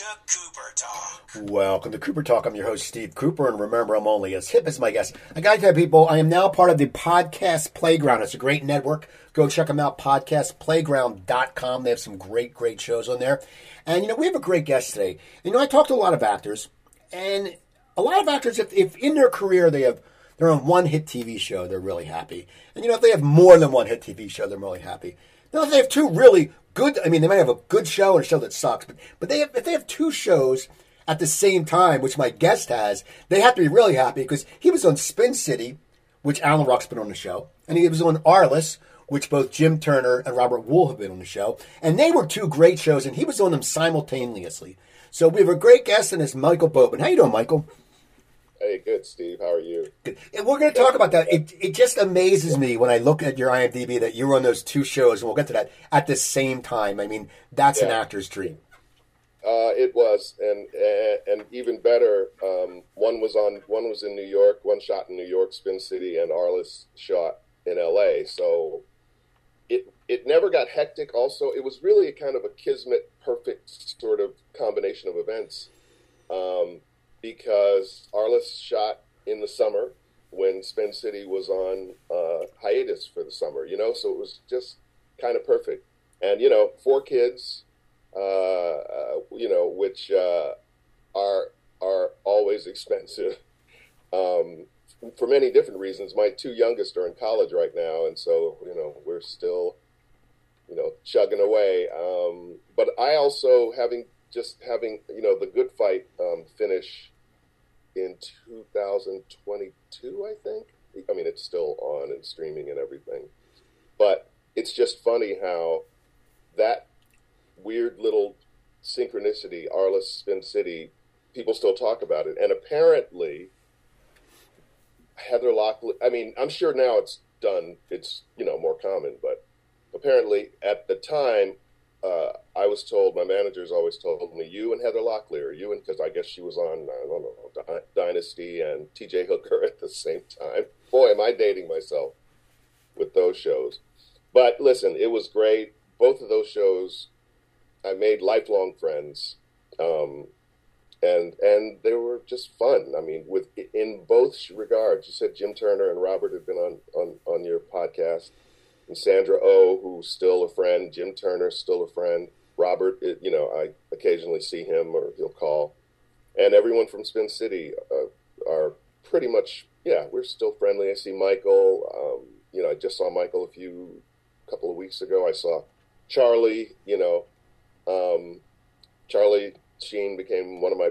to Cooper Talk. Welcome to Cooper Talk. I'm your host, Steve Cooper, and remember, I'm only as hip as my guest. I gotta tell people, I am now part of the Podcast Playground. It's a great network. Go check them out, podcastplayground.com. They have some great, great shows on there. And, you know, we have a great guest today. You know, I talked to a lot of actors, and a lot of actors, if, if in their career they have they're on one hit TV show, they're really happy. And, you know, if they have more than one hit TV show, they're really happy. Now, if they have two really good, I mean, they might have a good show and a show that sucks, but, but they have, if they have two shows at the same time, which my guest has, they have to be really happy because he was on Spin City, which Alan Ruck's been on the show, and he was on Arliss, which both Jim Turner and Robert Wuhl have been on the show, and they were two great shows, and he was on them simultaneously. So we have a great guest, and it's Michael Boatman. How you doing, Michael? Hey, good, Steve. How are you? Good. And we're going to talk about that. It, it just amazes me when I look at your IMDb that you were on those two shows, and we'll get to that at the same time. I mean, that's an actor's dream. Uh, it was, and and, and even better, um, one was on one was in New York, one shot in New York, Spin City, and Arliss shot in L.A. So it it never got hectic. Also, it was really a kind of a kismet, perfect sort of combination of events, um, because Arliss shot in the summer when Spin City was on uh, hiatus for the summer. You know, so it was just kind of perfect. And you know, four kids uh, uh, you know, which uh, are are always expensive um, for many different reasons. My two youngest are in college right now, and so you know we're still, you know, chugging away. Um, but I also having just having you know the Good Fight um, finish in 2022, I think. I mean, it's still on and streaming and everything, but it's just funny how that weird little synchronicity, Arliss Spin City, people still talk about it. And apparently, Heather Locklear, I mean, I'm sure now it's done, it's, you know, more common, but apparently at the time, uh, I was told, my managers always told me, you and Heather Locklear, you and, because I guess she was on, I don't know, Dy- Dynasty and TJ Hooker at the same time. Boy, am I dating myself with those shows. But listen, it was great. Both of those shows I made lifelong friends, um, and and they were just fun. I mean, with in both regards. You said Jim Turner and Robert have been on on on your podcast, and Sandra O, oh, who's still a friend. Jim Turner, still a friend. Robert, it, you know, I occasionally see him or he'll call, and everyone from Spin City uh, are pretty much yeah. We're still friendly. I see Michael. Um, you know, I just saw Michael a few couple of weeks ago. I saw Charlie. You know. Um, Charlie Sheen became one of my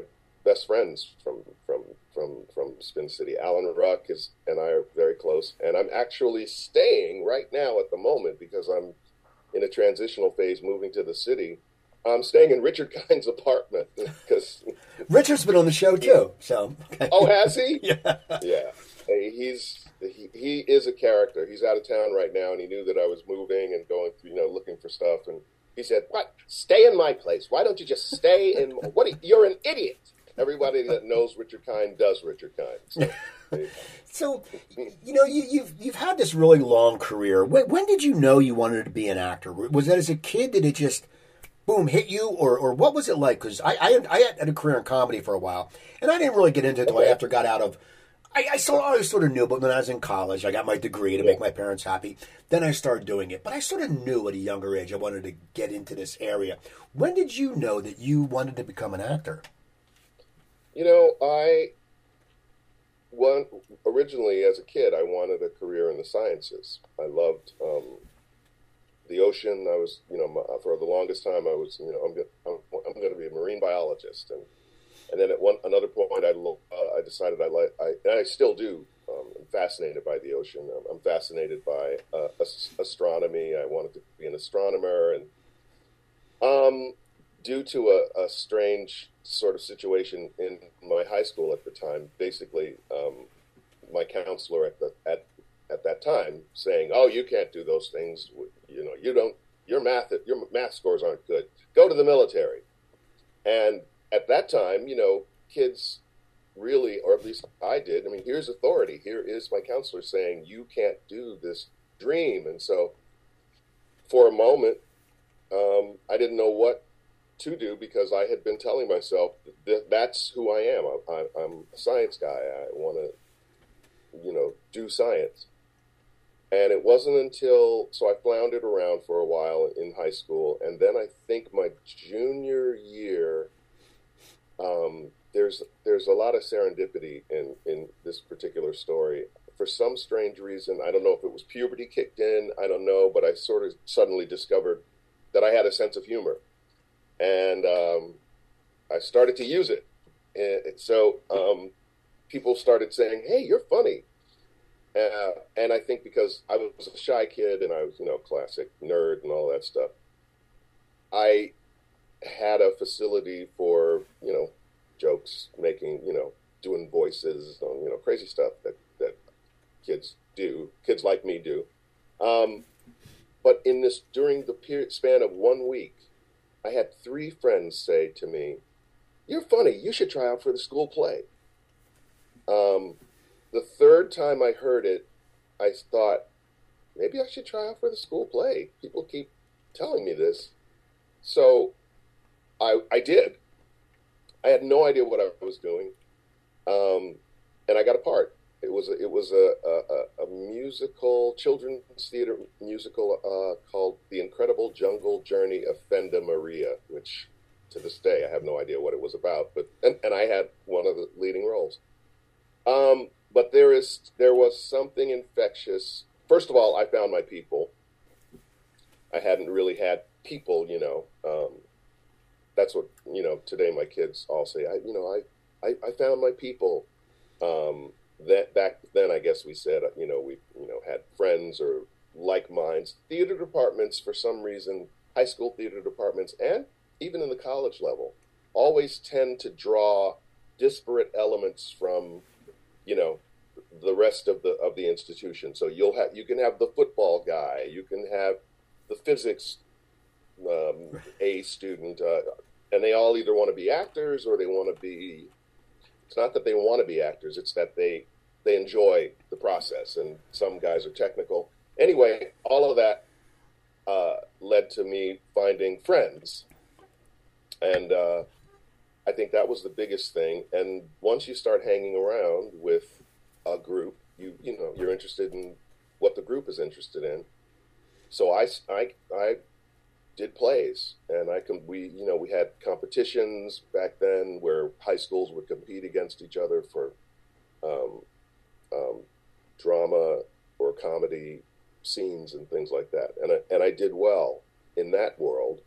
best friends from from from from Spin City. Alan Ruck is and I are very close, and I'm actually staying right now at the moment because I'm in a transitional phase, moving to the city. I'm staying in Richard Kind's apartment because Richard's been on the show too. So, oh, has he? yeah, yeah. He's he, he is a character. He's out of town right now, and he knew that I was moving and going through, you know, looking for stuff and he said, "What? Stay in my place. Why don't you just stay in? What? You're an idiot." Everybody that knows Richard Kind does Richard Kind. So, so you know, you, you've you've had this really long career. When, when did you know you wanted to be an actor? Was that as a kid? Did it just boom hit you, or or what was it like? Because I, I I had a career in comedy for a while, and I didn't really get into it until Okay. after I got out of. I, I sort always sort of knew, but when I was in college, I got my degree to make my parents happy. Then I started doing it, but I sort of knew at a younger age I wanted to get into this area. When did you know that you wanted to become an actor? You know, I one originally as a kid, I wanted a career in the sciences. I loved um, the ocean. I was, you know, my, for the longest time, I was, you know, I'm going, I'm, I'm to be a marine biologist, and and then at one another point, I uh, I decided I like, I, and I still do. Um, I'm fascinated by the ocean. I'm, I'm fascinated by uh, astronomy. I wanted to be an astronomer, and um, due to a, a strange sort of situation in my high school at the time, basically, um, my counselor at the at at that time saying, "Oh, you can't do those things. You know, you don't. Your math your math scores aren't good. Go to the military." And at that time, you know, kids really, or at least I did. I mean, here's authority. Here is my counselor saying, "You can't do this dream." And so, for a moment, um, I didn't know what to do because I had been telling myself that that's who I am. I, am a science guy. I want to, you know, do science. And it wasn't until so I floundered around for a while in high school, and then I think my junior year, um, there's there's a lot of serendipity in in this particular story. For some strange reason, I don't know if it was puberty kicked in, I don't know, but I sort of suddenly discovered that I had a sense of humor, and um, I started to use it. And so um, people started saying, "Hey, you're funny." Uh, and I think because I was a shy kid and I was, you know, classic nerd and all that stuff, I had a facility for, you know, jokes, making, you know, doing voices, you know, crazy stuff that, that kids do, kids like me do. Um, but in this, during the period span of one week, I had three friends say to me, "You're funny. You should try out for the school play." Um, the third time I heard it, I thought maybe I should try out for the school play. People keep telling me this, so I I did. I had no idea what I was doing, um, and I got a part. It was a, it was a, a, a musical children's theater musical uh, called The Incredible Jungle Journey of Fenda Maria, which to this day I have no idea what it was about, but and, and I had one of the leading roles. Um, but there is there was something infectious. First of all, I found my people. I hadn't really had people, you know. Um, that's what you know. Today, my kids all say, "I, you know, I, I, I found my people." Um, that back then, I guess we said, you know, we, you know, had friends or like minds. Theater departments, for some reason, high school theater departments, and even in the college level, always tend to draw disparate elements from you know the rest of the of the institution. So you'll have you can have the football guy, you can have the physics um, A student, uh, and they all either want to be actors or they want to be. It's not that they want to be actors; it's that they they enjoy the process. And some guys are technical. Anyway, all of that uh, led to me finding friends, and uh, I think that was the biggest thing. And once you start hanging around with a group, you you know you're interested in what the group is interested in. So I I I did plays, and I can we you know we had competitions back then where high schools would compete against each other for um, um, drama or comedy scenes and things like that, and I, and I did well in that world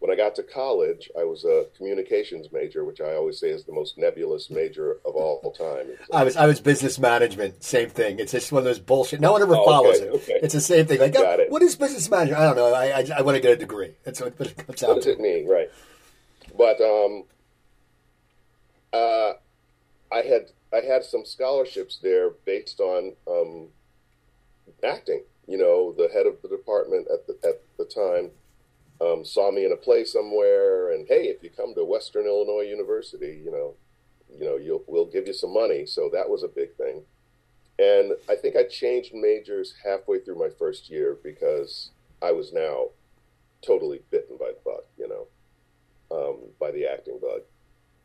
when I got to college, I was a communications major, which I always say is the most nebulous major of all time. I was I was business management, same thing. It's just one of those bullshit. No one ever oh, follows okay, it. Okay. It's the same thing. Like, oh, what is business management? I don't know. I I, I want to get a degree. That's what, it comes out. What does it mean, right? But um, uh, I had I had some scholarships there based on um, acting. You know, the head of the department at the at the time um, saw me in a play somewhere, and hey, if you come to Western Illinois University, you know, you know, you'll we'll give you some money. So that was a big thing. And I think I changed majors halfway through my first year because I was now totally bitten by the bug, you know, um, by the acting bug.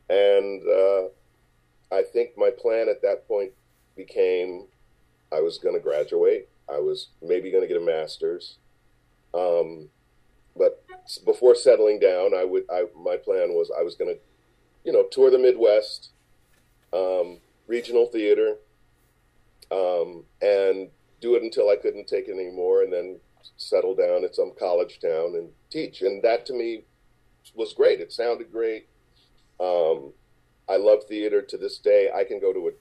And uh, I think my plan at that point became I was going to graduate. I was maybe going to get a master's. Um, before settling down, I would. I my plan was I was going to, you know, tour the Midwest, um, regional theater, um, and do it until I couldn't take it anymore, and then settle down at some college town and teach. And that to me was great. It sounded great. Um, I love theater to this day. I can go to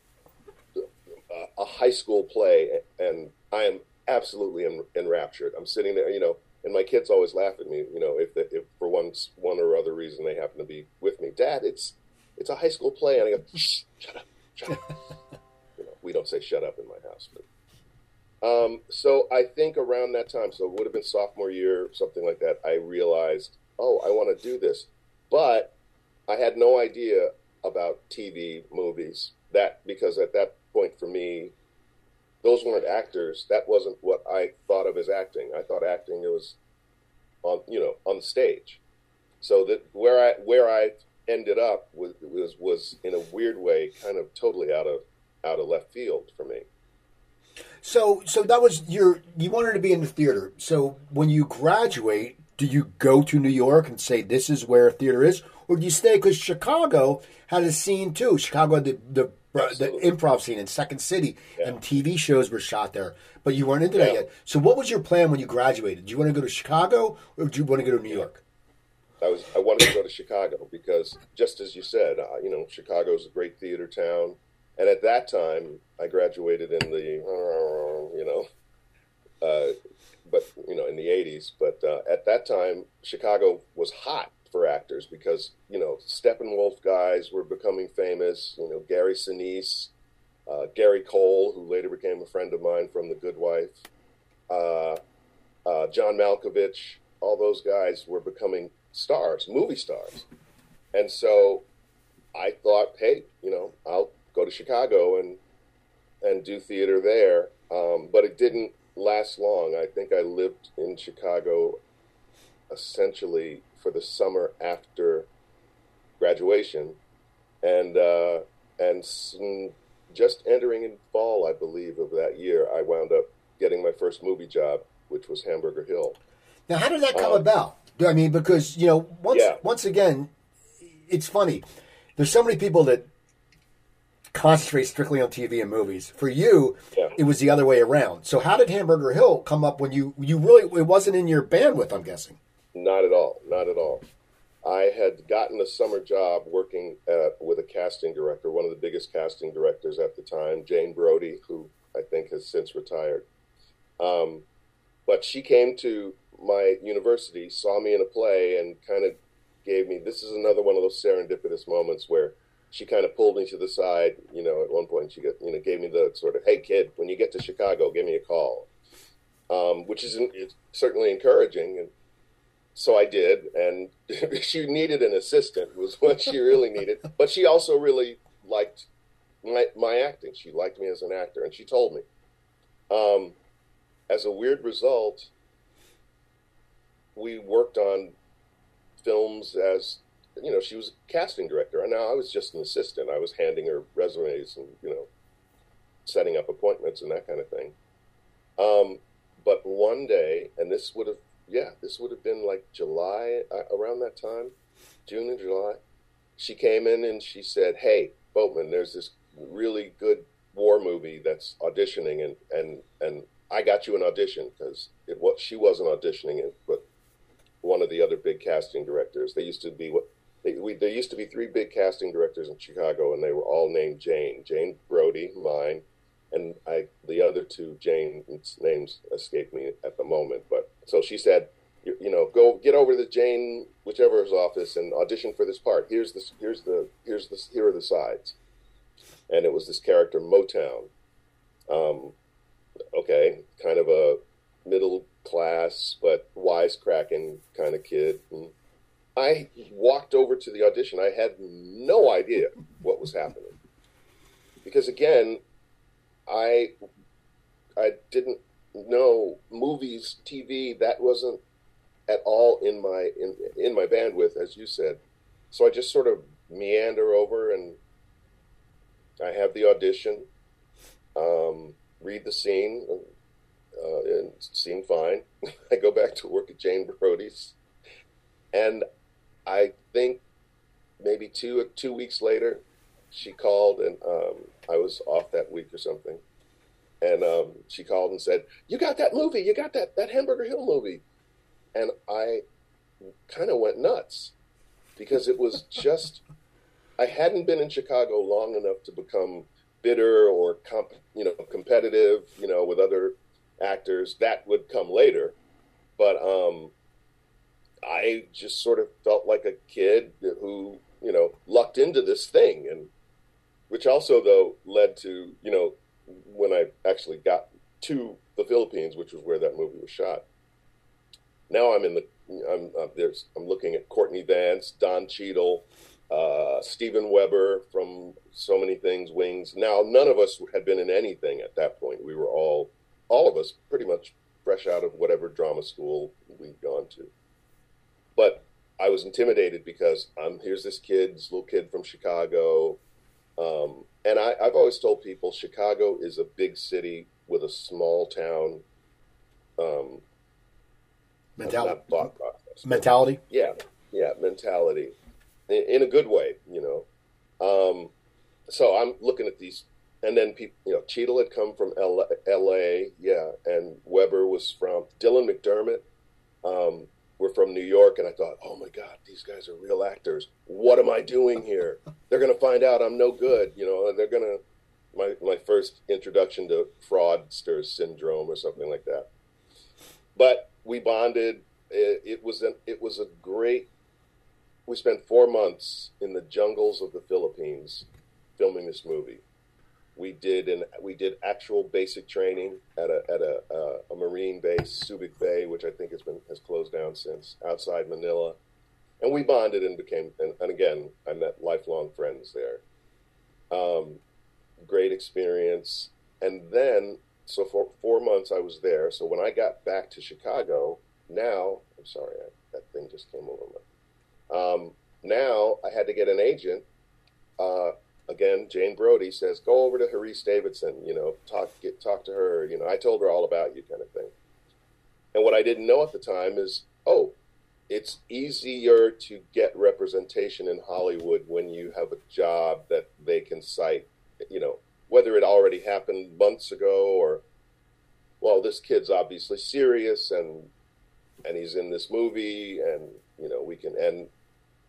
a, a high school play and I am absolutely enraptured. I'm sitting there, you know, and my kids always laugh at me, you know, if if for one one or other reason they happen to be with me. Dad, it's it's a high school play, and I go, shut up, shut up. you know, we don't say shut up in my house, but. Um, so I think around that time, so it would have been sophomore year, something like that. I realized, oh, I want to do this, but I had no idea about TV movies. That because at that point for me, those weren't actors. That wasn't what I thought of as acting. I thought acting it was on you know on the stage. So that where I where I ended up was was was in a weird way kind of totally out of out of left field for me. So, so that was your. You wanted to be in the theater. So, when you graduate, do you go to New York and say this is where theater is, or do you stay? Because Chicago had a scene too. Chicago had the the, the improv scene in Second City, Yeah. and TV shows were shot there. But you weren't into that yet. So, what was your plan when you graduated? Do you want to go to Chicago, or do you want to go to New York? I was I wanted to go to Chicago because just as you said, uh, you know, Chicago's a great theater town, and at that time I graduated in the you know, uh, but you know in the '80s. But uh, at that time, Chicago was hot for actors because you know Steppenwolf guys were becoming famous. You know Gary Sinise, uh, Gary Cole, who later became a friend of mine from The Good Wife, uh, uh, John Malkovich. All those guys were becoming stars, movie stars. And so I thought, hey, you know, I'll go to Chicago and and do theater there. Um, but it didn't last long. I think I lived in Chicago essentially for the summer after graduation, and uh, and just entering in fall, I believe, of that year, I wound up getting my first movie job, which was Hamburger Hill. Now, how did that come Um, about? I mean, because you know, once Yeah. once again, it's funny. There's so many people that concentrate strictly on TV and movies. For you, Yeah. it was the other way around. So, how did Hamburger Hill come up when you you really it wasn't in your bandwidth? I'm guessing. Not at all. Not at all. I had gotten a summer job working at, with a casting director, one of the biggest casting directors at the time, Jane Brody, who I think has since retired. Um, but she came to my university, saw me in a play, and kind of gave me this is another one of those serendipitous moments where she kind of pulled me to the side. You know, at one point she got you know gave me the sort of hey kid, when you get to Chicago, give me a call, um, which is certainly encouraging and so I did, and she needed an assistant was what she really needed. But she also really liked my my acting. She liked me as an actor, and she told me. Um, as a weird result, we worked on films as you know. She was a casting director, and now I was just an assistant. I was handing her resumes and you know, setting up appointments and that kind of thing. Um, but one day, and this would have yeah, this would have been like July, uh, around that time, June and July. She came in and she said, "Hey, Boatman, there's this really good war movie that's auditioning, and and and I got you an audition because it was she wasn't auditioning it, but one of the other big casting directors. They used to be what they, we, there used to be three big casting directors in Chicago, and they were all named Jane. Jane Brody, mine, and I the other two Jane's names escape me at the moment. But so she said, you, you know, go get over to the Jane whichever's office and audition for this part. Here's the here's the here's the here are the sides, and it was this character Motown. Um, okay, kind of a middle class but wisecracking kind of kid. And I walked over to the audition. I had no idea what was happening because again, I I didn't know movies, TV. That wasn't at all in my in in my bandwidth, as you said. So I just sort of meander over, and I have the audition, um, read the scene, uh, and it seemed fine. I go back to work at Jane Brody's, and I think maybe two two weeks later, she called, and um, I was off that week or something, and um, she called and said, "You got that movie? You got that that Hamburger Hill movie?" And I kind of went nuts because it was just I hadn't been in Chicago long enough to become bitter or comp, you know competitive, you know, with other actors. That would come later, but um, I just sort of felt like a kid who you know lucked into this thing, and which also though led to you know when I actually got to the Philippines, which was where that movie was shot. Now I'm in the I'm uh, there's I'm looking at Courtney Vance, Don Cheadle, uh, Steven Weber from so many things, Wings. Now none of us had been in anything at that point. We were all all of us pretty much fresh out of whatever drama school we'd gone to. But I was intimidated because um, here's this kid, this little kid from Chicago, um, and I, I've always told people Chicago is a big city with a small town um, Mental- thought process. mentality. Yeah, yeah, mentality in, in a good way, you know. Um, so I'm looking at these, and then people, you know, Cheadle had come from L- L.A., yeah, and Weber was from Dylan McDermott. Um, were from New York, and I thought, oh my God, these guys are real actors. What am I doing here? They're going to find out I'm no good, you know, and they're going to. My, my first introduction to fraudster syndrome or something like that. But we bonded. It, it was an, it was a great. We spent four months in the jungles of the Philippines filming this movie. We did an we did actual basic training at a at a, uh, a marine base, Subic Bay, which I think has been has closed down since outside Manila, and we bonded and became and, and again I met lifelong friends there. Um, great experience, and then so for four months I was there. So when I got back to Chicago, now I'm sorry I, that thing just came over me. Um, now I had to get an agent. Uh, again, Jane Brody says, "Go over to Harisse Davidson. You know, talk get talk to her. You know, I told her all about you, kind of thing." And what I didn't know at the time is, oh, it's easier to get representation in Hollywood when you have a job that they can cite. You know, whether it already happened months ago or, well, this kid's obviously serious and and he's in this movie, and you know we can and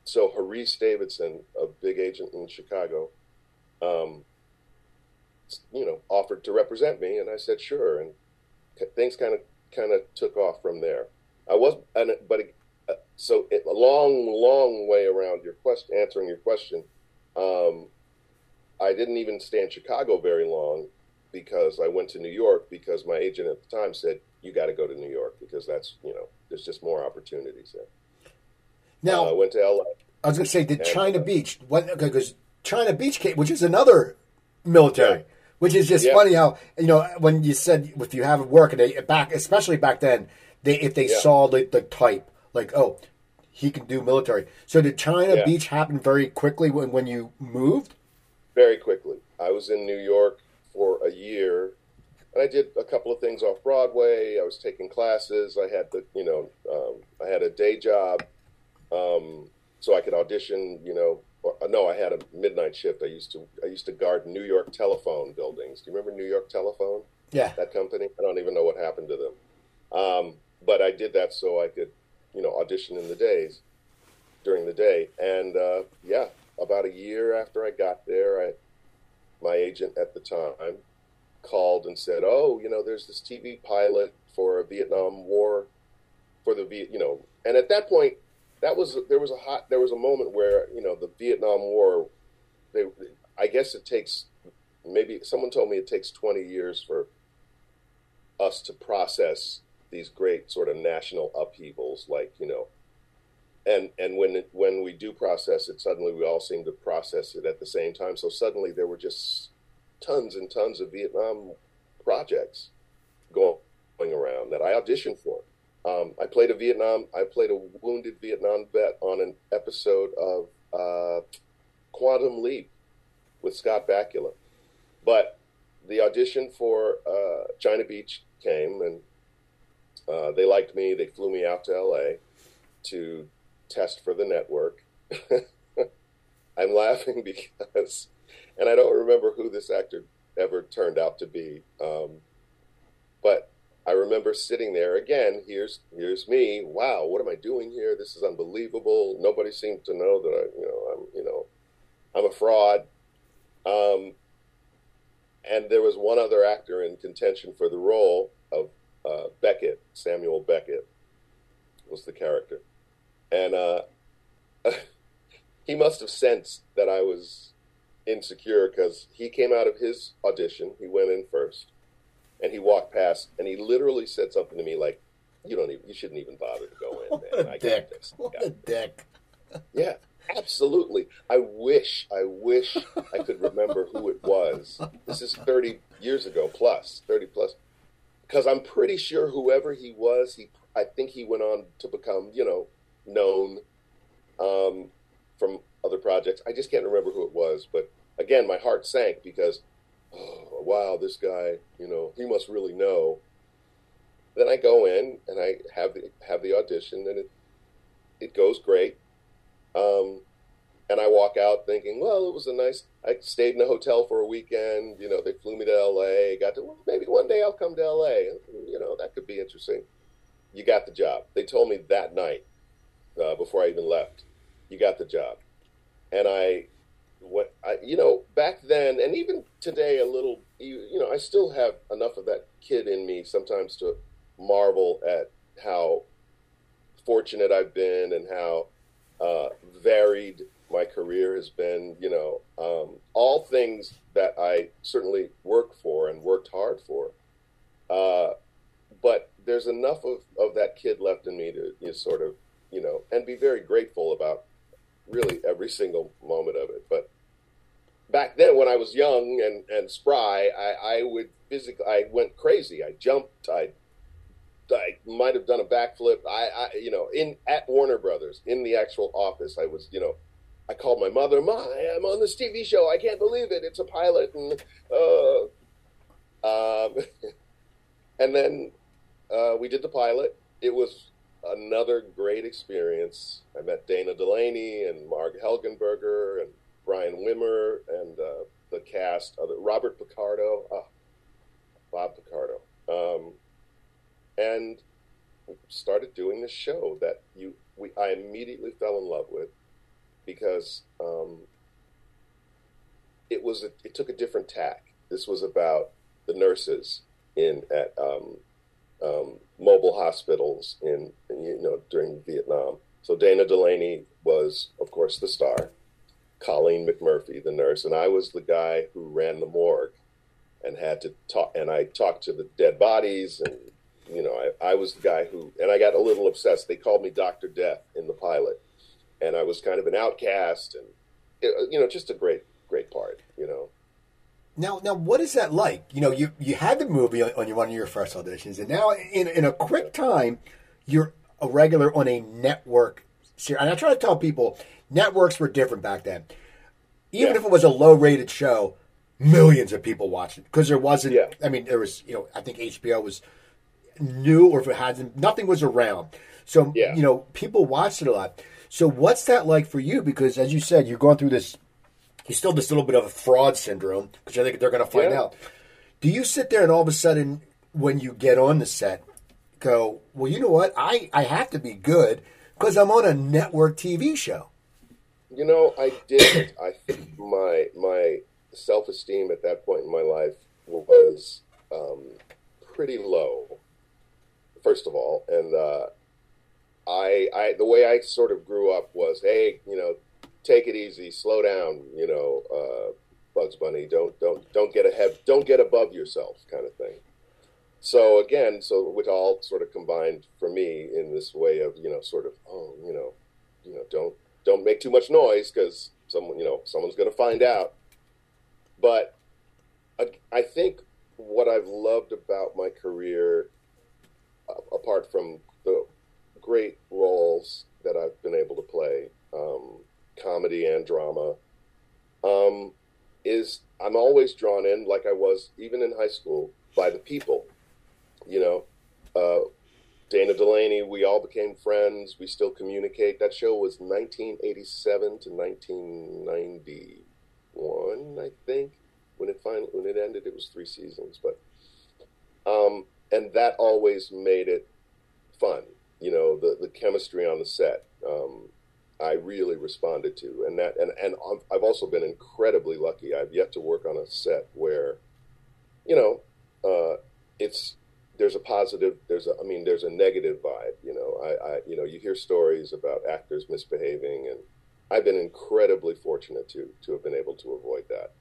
so Harisse Davidson, a big agent in Chicago, um, you know, offered to represent me, and I said sure, and things kind of kind of took off from there. I was, and but uh, so it, a long, long way around your question, answering your question. Um, I didn't even stay in Chicago very long because I went to New York because my agent at the time said you got to go to New York because that's you know there's just more opportunities there. Now uh, I went to LA. I was going to say, did China Beach? What? Okay, because China Beach, which is another military, Yeah. which is just Yeah. funny how you know when you said if you have work and they back, especially back then, they if they Yeah. saw the, the type like oh he can do military. So did China. Beach happen very quickly when when you moved? very quickly. I was in New York for a year, and I did a couple of things off Broadway. I was taking classes. I had the, you know, um, I had a day job, um, so I could audition. You know, or, uh, no, I had a midnight shift. I used to, I used to guard New York telephone buildings. Do you remember New York Telephone? Yeah, that company. I don't even know what happened to them. Um, but I did that so I could, you know, audition in the days during the day. And uh, yeah, about a year after I got there, I, my agent at the time called and said, "Oh, you know, there's this TV pilot for a Vietnam War, for the Viet, you know." And at that point, that was there was a hot there was a moment where you know the Vietnam War, they, I guess it takes maybe someone told me it takes 20 years for us to process these great sort of national upheavals like you know and and when it, when we do process it suddenly we all seem to process it at the same time. So suddenly there were just tons and tons of vietnam projects going around that i auditioned for um, i played a vietnam i played a wounded vietnam vet on an episode of uh, quantum leap with scott bakula but the audition for uh, China Beach came, and uh, they liked me. They flew me out to LA to test for the network. I'm laughing because, and I don't remember who this actor ever turned out to be, um, but I remember sitting there again. Here's here's me. Wow, what am I doing here? This is unbelievable. Nobody seemed to know that I, you know, I'm, you know, I'm a fraud. Um, and there was one other actor in contention for the role of uh, Beckett. Samuel Beckett was the character, and uh, he must have sensed that I was insecure because he came out of his audition. He went in first, and he walked past, and he literally said something to me like, "You don't even. You shouldn't even bother to go in, what man. I dick! got this. I What got a dick! yeah, absolutely. I wish, I wish I could remember who it was. This is 30 years ago plus, 30 plus. Because I'm pretty sure whoever he was, he, I think he went on to become, you know, known um, from other projects. I just can't remember who it was, but again, my heart sank because, oh, wow, this guy, you know, he must really know. Then I go in and I have the have the audition, and it it goes great. Um, and I walk out thinking, well, it was a nice. I stayed in a hotel for a weekend. You know, they flew me to L.A. Got to well, maybe one day I'll come to L.A. You know, that could be interesting. You got the job. They told me that night uh, before I even left. You got the job, and I, what I, you know, back then and even today, a little. You, you know, I still have enough of that kid in me sometimes to marvel at how fortunate I've been and how uh, varied my career has been, you know, um, all things that I certainly worked for and worked hard for. Uh, but there's enough of, of that kid left in me to you know, sort of, you know, and be very grateful about really every single moment of it. But back then, when I was young and, and spry, I, I would physically, I went crazy. I jumped, I I might have done a backflip. I, I, you know, in at Warner Brothers in the actual office, I was, you know, I called my mother, "Ma, I'm on this TV show. I can't believe it. It's a pilot." And uh, um, and then uh, we did the pilot. It was another great experience. I met Dana Delany and Marg Helgenberger and Brian Wimmer and uh, the cast, uh, Robert Picardo, oh, Bob Picardo, um, and started doing this show that you we I immediately fell in love with because um, it was a, it took a different tack. This was about the nurses in at um, um, mobile hospitals in, you know during Vietnam. So Dana Delany was, of course, the star. Colleen McMurphy, the nurse, and I was the guy who ran the morgue and had to talk. And I talked to the dead bodies, and you know, I, I was the guy who. And I got a little obsessed. They called me Doctor Death in the pilot and I was kind of an outcast, and it, you know, just a great, great part, you know. Now, now, what is that like? You know, you you had the movie on, on one of your first auditions, and now in in a quick time, you're a regular on a network series. And I try to tell people, networks were different back then. Even yeah. if it was a low rated show, millions of people watched it because there wasn't. Yeah. I mean, there was. You know, I think HBO was new, or if it hadn't, nothing was around. So yeah. you know, people watched it a lot. So what's that like for you? Because as you said, you're going through this. You still this little bit of a fraud syndrome because I think they're going to find yeah. out. Do you sit there and all of a sudden, when you get on the set, go, well, you know what? I I have to be good because I'm on a network TV show. You know, I did. I think my my self esteem at that point in my life was um, pretty low. First of all, and uh, I, I, the way I sort of grew up was, hey, you know, take it easy, slow down, you know, uh, Bugs Bunny, don't, don't, don't get ahead, don't get above yourself, kind of thing. So again, so which all sort of combined for me in this way of, you know, sort of, oh, you know, you know, don't, don't make too much noise because someone, you know, someone's going to find out. But I, I think what I've loved about my career, apart from the great roles that I've been able to play, um, comedy and drama, um, is I'm always drawn in, like I was even in high school, by the people. You know, uh, Dana Delany, we all became friends. We still communicate. That show was 1987 to 1991, I think. When it finally when it ended, it was three seasons, but um, and that always made it fun you know the the chemistry on the set um, I really responded to, and that and and I've also been incredibly lucky. I've yet to work on a set where, you know, uh, it's there's a positive, there's a I mean there's a negative vibe. You know, I, I you know you hear stories about actors misbehaving, and I've been incredibly fortunate to to have been able to avoid that.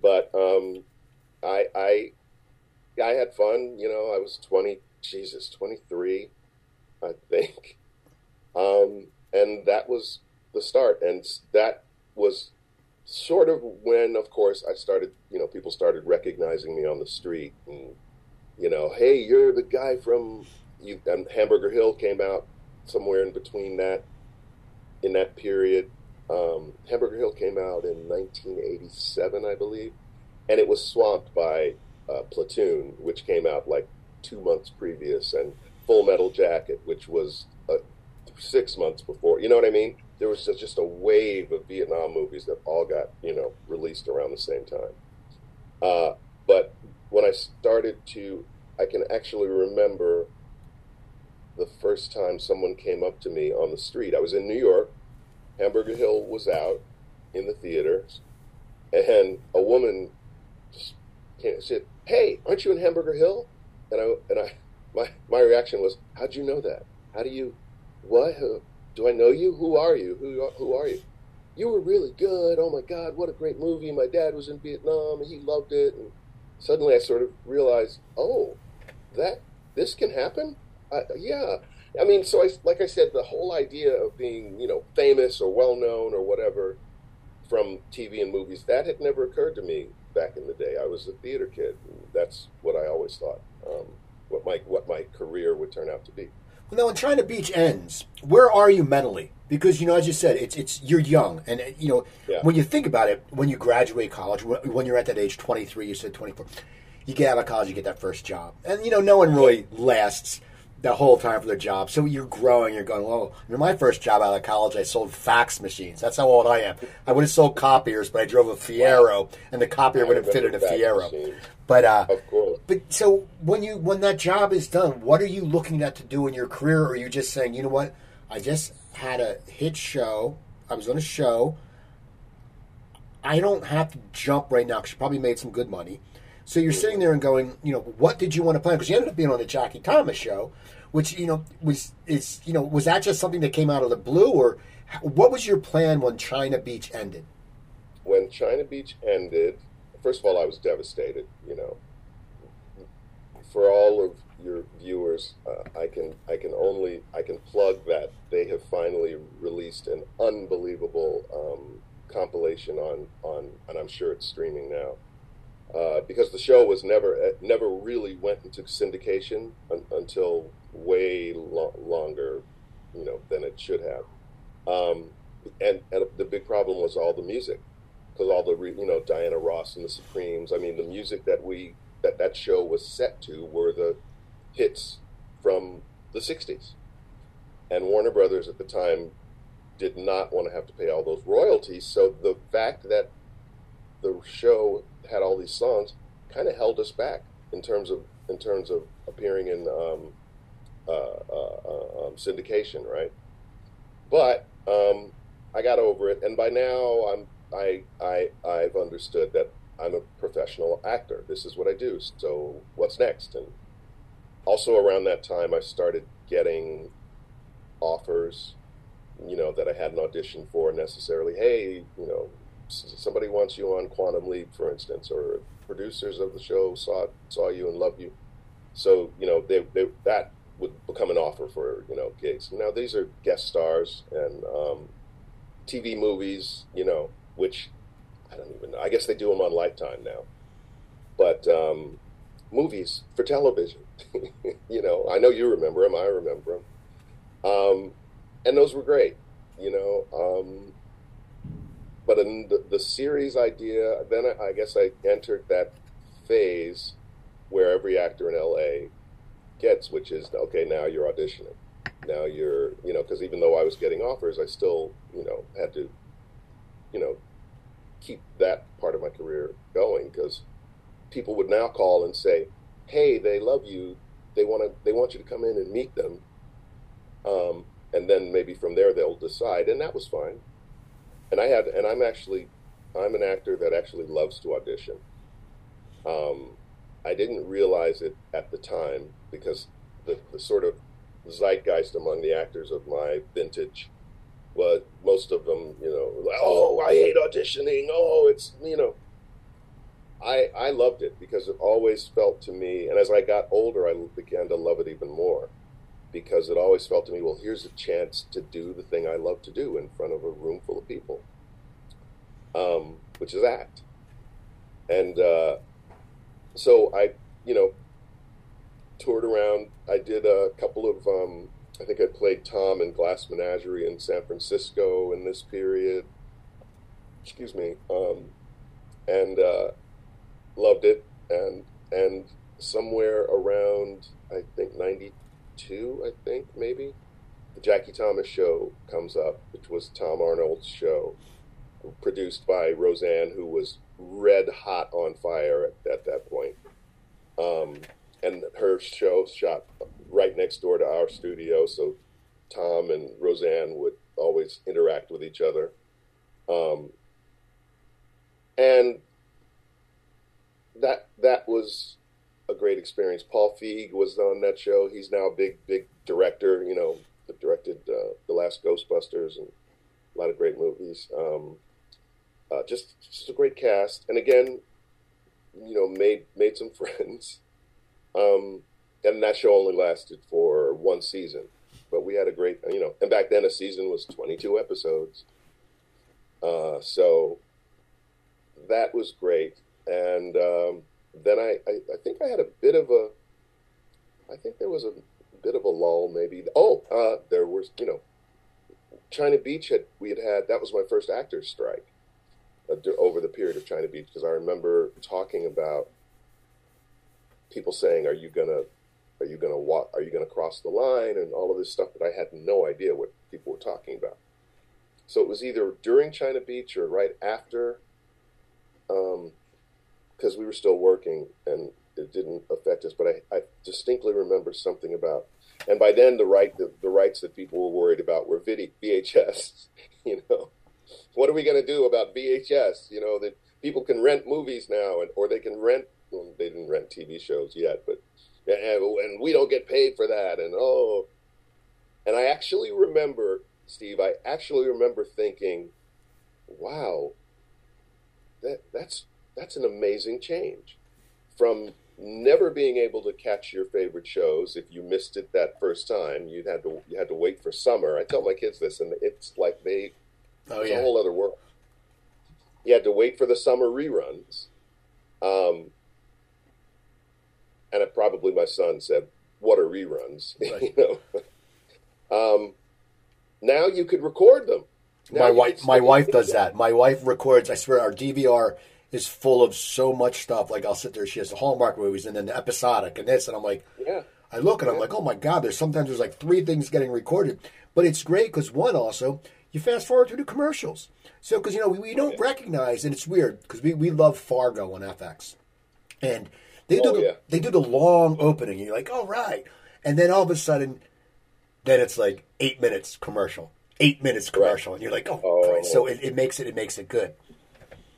But um, I I I had fun. You know, I was twenty, Jesus, twenty three I think. Um, and that was the start. And that was sort of when, of course, I started, you know, people started recognizing me on the street and, you know, hey, you're the guy from, you, Hamburger Hill came out somewhere in between that. in that period. Um, Hamburger Hill came out in 1987, I believe, and it was swamped by uh, Platoon, which came out like two months previous, and Full Metal Jacket, which was six months before. You know what I mean? There was just a wave of Vietnam movies that all got you know released around the same time. Uh, but when I started to, I can actually remember the first time someone came up to me on the street. I was in New York. Hamburger Hill was out in the theaters, and a woman said, "Hey, aren't you in Hamburger Hill?" And I and I my my reaction was, "How'd you know that? How do you? What? Do I know you? Who are you? Who who are you?" You were really good. Oh my God, what a great movie! My dad was in Vietnam, and he loved it. And suddenly, I sort of realized, oh, that this can happen. Uh, yeah, I mean, so I like I said, the whole idea of being you know famous or well known or whatever from TV and movies that had never occurred to me back in the day. I was a theater kid. that's what I always thought. Um, what my what my career would turn out to be. Now, when China Beach ends, where are you mentally? Because you know, as you said, it's it's you're young, and uh, you know, Yeah. when you think about it, when you graduate college, when when you're at that age, 23, you said 24, you get out of college, you get that first job, and you know, no one really lasts the whole time for their job. So you're growing, you're going, well, my first job out of college, I sold fax machines. That's how old I am. I would have sold copiers, but I drove a Fiero, and the copier would have fitted a remember Fiero. But uh, Of course. but so when you when that job is done, what are you looking at to do in your career? Or are you just saying, you know what, I just had a hit show. I was on a show. I don't have to jump right now because you probably made some good money. So you're sitting there and going, you know, what did you want to plan? Because you ended up being on the Jackie Thomas show, which you know was is you know was that just something that came out of the blue, or what was your plan when China Beach ended? when China Beach ended, first of all, I was devastated. You know, for all of your viewers, uh, I can I can only I can plug that they have finally released an unbelievable um, compilation on on, and I'm sure it's streaming now. Uh, because the show was never never really went into syndication un- until way lo- longer, you know, than it should have. Um, and and the big problem was all the music because all the re- you know Diana Ross and the Supremes. I mean, the music that we that that show was set to were the hits from the '60s, and Warner Brothers at the time did not want to have to pay all those royalties. So the fact that the show had all these songs kind of held us back in terms of in terms of appearing in um, uh, uh, uh, um, syndication, right? But um, I got over it, and by now I'm I I I've understood that I'm a professional actor. This is what I do. So what's next? And also around that time, I started getting offers, you know, that I hadn't auditioned for necessarily. Hey, you know, somebody wants you on Quantum Leap, for instance, or producers of the show saw saw you and loved you. So you know, they, they that would become an offer for you know gigs. Now these are guest stars and um, TV movies, you know, which I don't even know. I guess they do them on Lifetime now, but um, movies for television. you know, I know you remember them. I remember them, um, and those were great. You know, um, but in the, the series idea, then I, I guess I entered that phase where every actor in LA gets, which is okay. Now you're auditioning. Now you're, you know, because even though I was getting offers, I still, you know, had to, you know, keep that part of my career going because people would now call and say, "Hey, they love you. They want to. They want you to come in and meet them." Um, and then maybe from there they'll decide, and that was fine. And I had, and I'm actually, I'm an actor that actually loves to audition. Um, I didn't realize it at the time because the, the sort of zeitgeist among the actors of my vintage was most of them, you know, oh, I hate auditioning. Oh, it's, you know, I, I loved it because it always felt to me, and as I got older, I began to love it even more because it always felt to me, well, here's a chance to do the thing I love to do in front of a room full of people, um, which is act. And uh, so I, you know, toured around. I did a couple of um, I think I played Tom in Glass Menagerie in San Francisco in this period. Excuse me, um, and uh, loved it. And and somewhere around I think '92, I think maybe the Jackie Thomas show comes up, which was Tom Arnold's show, produced by Roseanne, who was red hot on fire at, at that point. Um, and her show shot right next door to our studio, so Tom and Roseanne would always interact with each other. Um, and that that was a great experience. Paul Feig was on that show. He's now a big, big director. You know, directed uh, the last Ghostbusters and a lot of great movies. Um, uh, just, just a great cast, and again, you know, made made some friends. Um, and that show only lasted for one season, but we had a great, you know, and back then a season was 22 episodes. Uh, so that was great. And um, then I, I, I, think I had a bit of a, I think there was a bit of a lull maybe. Oh, uh, there was, you know, China Beach had, we had had, that was my first actor's strike uh, over the period of China Beach because I remember talking about people saying, "Are you gonna, are you gonna walk? Are you gonna cross the line?" and all of this stuff that I had no idea what people were talking about. So it was either during China Beach or right after, because we were still working and it didn't affect us. But I, I distinctly remember something about, and by then the right the, the rights that people were worried about were VHS. You know, what are we going to do about VHS? You know that people can rent movies now, and or they can rent well, they didn't rent TV shows yet, but and we don't get paid for that. And oh, and I actually remember, Steve, I actually remember thinking, wow, that that's that's an amazing change from never being able to catch your favorite shows if you missed it that first time you had to you had to wait for summer i tell my kids this and it's like they oh, it's yeah. a whole other world you had to wait for the summer reruns um, and it, probably my son said, "What are reruns?" Right. you know. Um, now you could record them. Now my wife, my wife does that. My wife records. I swear, our DVR is full of so much stuff. Like I'll sit there, she has the Hallmark movies and then the episodic and this, and I'm like, yeah. I look and yeah. I'm like, oh my god. There's sometimes there's like three things getting recorded, but it's great because one also you fast forward through the commercials. So because you know we, we don't yeah. recognize, and it's weird because we we love Fargo on FX, and they do oh, the, yeah. they do the long opening. And you're like, all right, and then all of a sudden, then it's like eight minutes commercial, eight minutes commercial, right. and you're like, oh, oh. so it, it makes it it makes it good.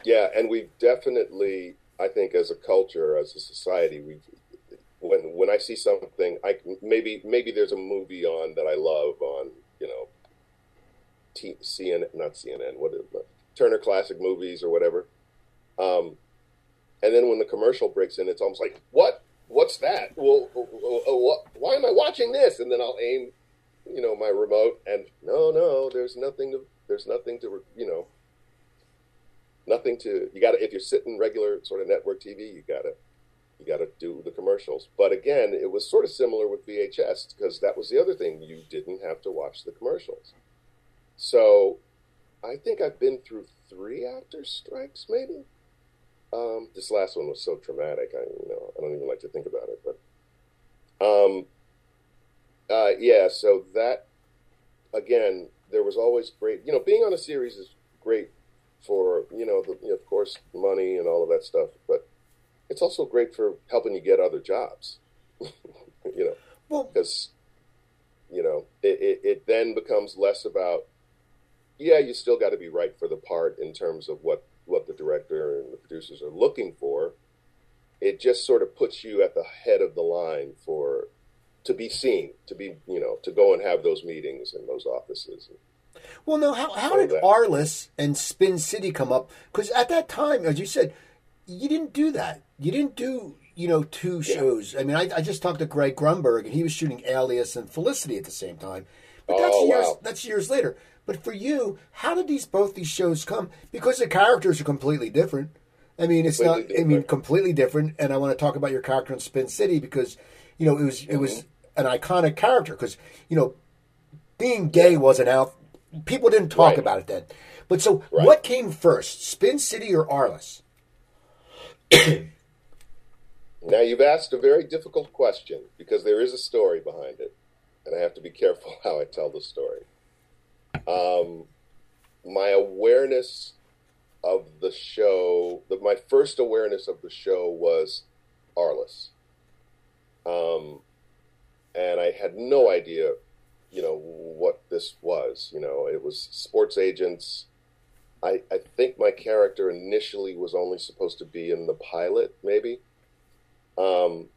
Yeah, and we've definitely, I think, as a culture, as a society, we when when I see something, I maybe maybe there's a movie on that I love on you know, T, CNN, not CNN, what is it, Turner Classic Movies or whatever. Um, and then when the commercial breaks in, it's almost like, what? What's that? Well? Why am I watching this? And then I'll aim, you know, my remote, and no, no, there's nothing to, there's nothing to, you know, nothing to. You got to if you're sitting regular sort of network TV, you got to, you got to do the commercials. But again, it was sort of similar with VHS because that was the other thing you didn't have to watch the commercials. So, I think I've been through three actor strikes, maybe. Um, this last one was so traumatic. I you know I don't even like to think about it, but um, uh, yeah. So that again, there was always great. You know, being on a series is great for you know, the, you know, of course, money and all of that stuff, but it's also great for helping you get other jobs. you know, well, because you know it, it, it then becomes less about yeah, you still got to be right for the part in terms of what what the director and the producers are looking for. It just sort of puts you at the head of the line for to be seen, to be you know, to go and have those meetings in those offices. Well, no, how how did that. Arliss and Spin City come up? Because at that time, as you said, you didn't do that. You didn't do you know two shows. Yeah. I mean, I, I, just talked to Greg Grunberg, and he was shooting Alias and Felicity at the same time. But that's oh, years. Wow. That's years later. But for you, how did these both these shows come? Because the characters are completely different. I mean, it's completely not. Different. I mean, completely different. And I want to talk about your character in Spin City because, you know, it was it was mm-hmm. an iconic character because you know being gay wasn't out. People didn't talk Right. about it then. But so, Right. what came first, Spin City or Arliss? Now you've asked a very difficult question because there is a story behind it, and I have to be careful how I tell the story. Um, my awareness of the show, the, my first awareness of the show was Arliss, um, and I had no idea, you know, what this was. You know, it was sports agents. I, I think my character initially was only supposed to be in the pilot, maybe. Um,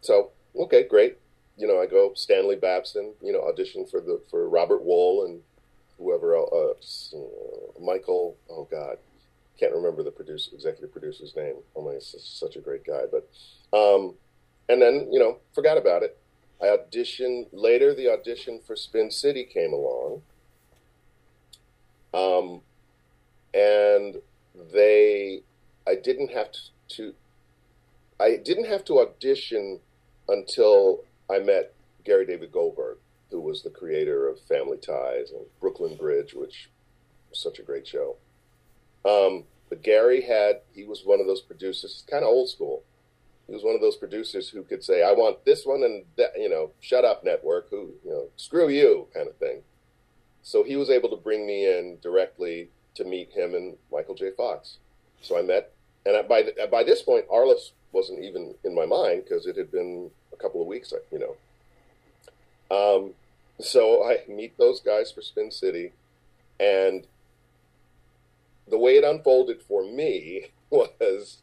so okay, great. You know, I go Stanley Babson. You know, audition for the for Robert Wuhl and whoever else. Uh, uh, Michael. Oh God, can't remember the producer, executive producer's name. Oh my, such a great guy. But um, and then you know, forgot about it. I auditioned later. The audition for Spin City came along. Um, and they, I didn't have to, to I didn't have to audition until I met Gary David Goldberg, who was the creator of Family Ties and Brooklyn Bridge, which was such a great show. Um, but Gary had, he was one of those producers, kind of old school. He was one of those producers who could say, I want this one and that, you know, shut up, network, who, you know, screw you, kind of thing. So he was able to bring me in directly to meet him and Michael J. Fox. So I met, and by by this point, Arliss wasn't even in my mind because it had been a couple of weeks, you know. Um, so I meet those guys for Spin City, and the way it unfolded for me was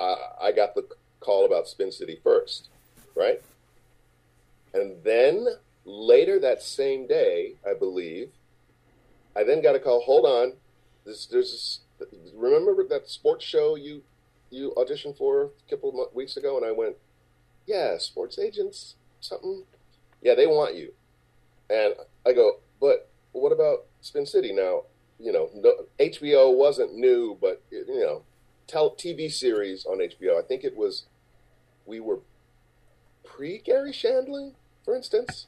I, I, got the call about Spin City first, right? And then later that same day, I believe, I then got a call. Hold on, this, there's this, remember that sports show you you auditioned for a couple of weeks ago, and I went, yeah, sports agents, something. Yeah, they want you, and I go, but what about Spin City now? You know, no, HBO wasn't new, but you know, tel- TV series on HBO. I think it was we were pre Garry Shandling, for instance.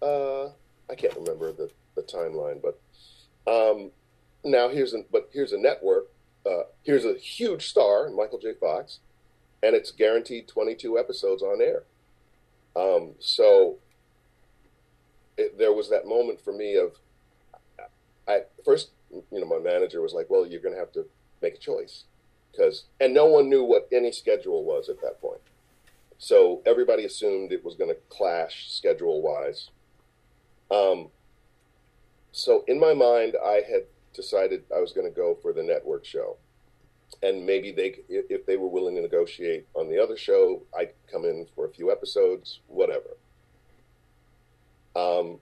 Uh, I can't remember the, the timeline, but um, now here's a but here's a network. Uh, here's a huge star, Michael J. Fox, and it's guaranteed 22 episodes on air. Um, so it, there was that moment for me of, I first, you know, my manager was like, "Well, you're going to have to make a choice," because and no one knew what any schedule was at that point. So everybody assumed it was going to clash schedule wise. Um, so in my mind, I had decided I was going to go for the network show, and maybe they, if they were willing to negotiate on the other show, I'd come in for a few episodes, whatever. Um,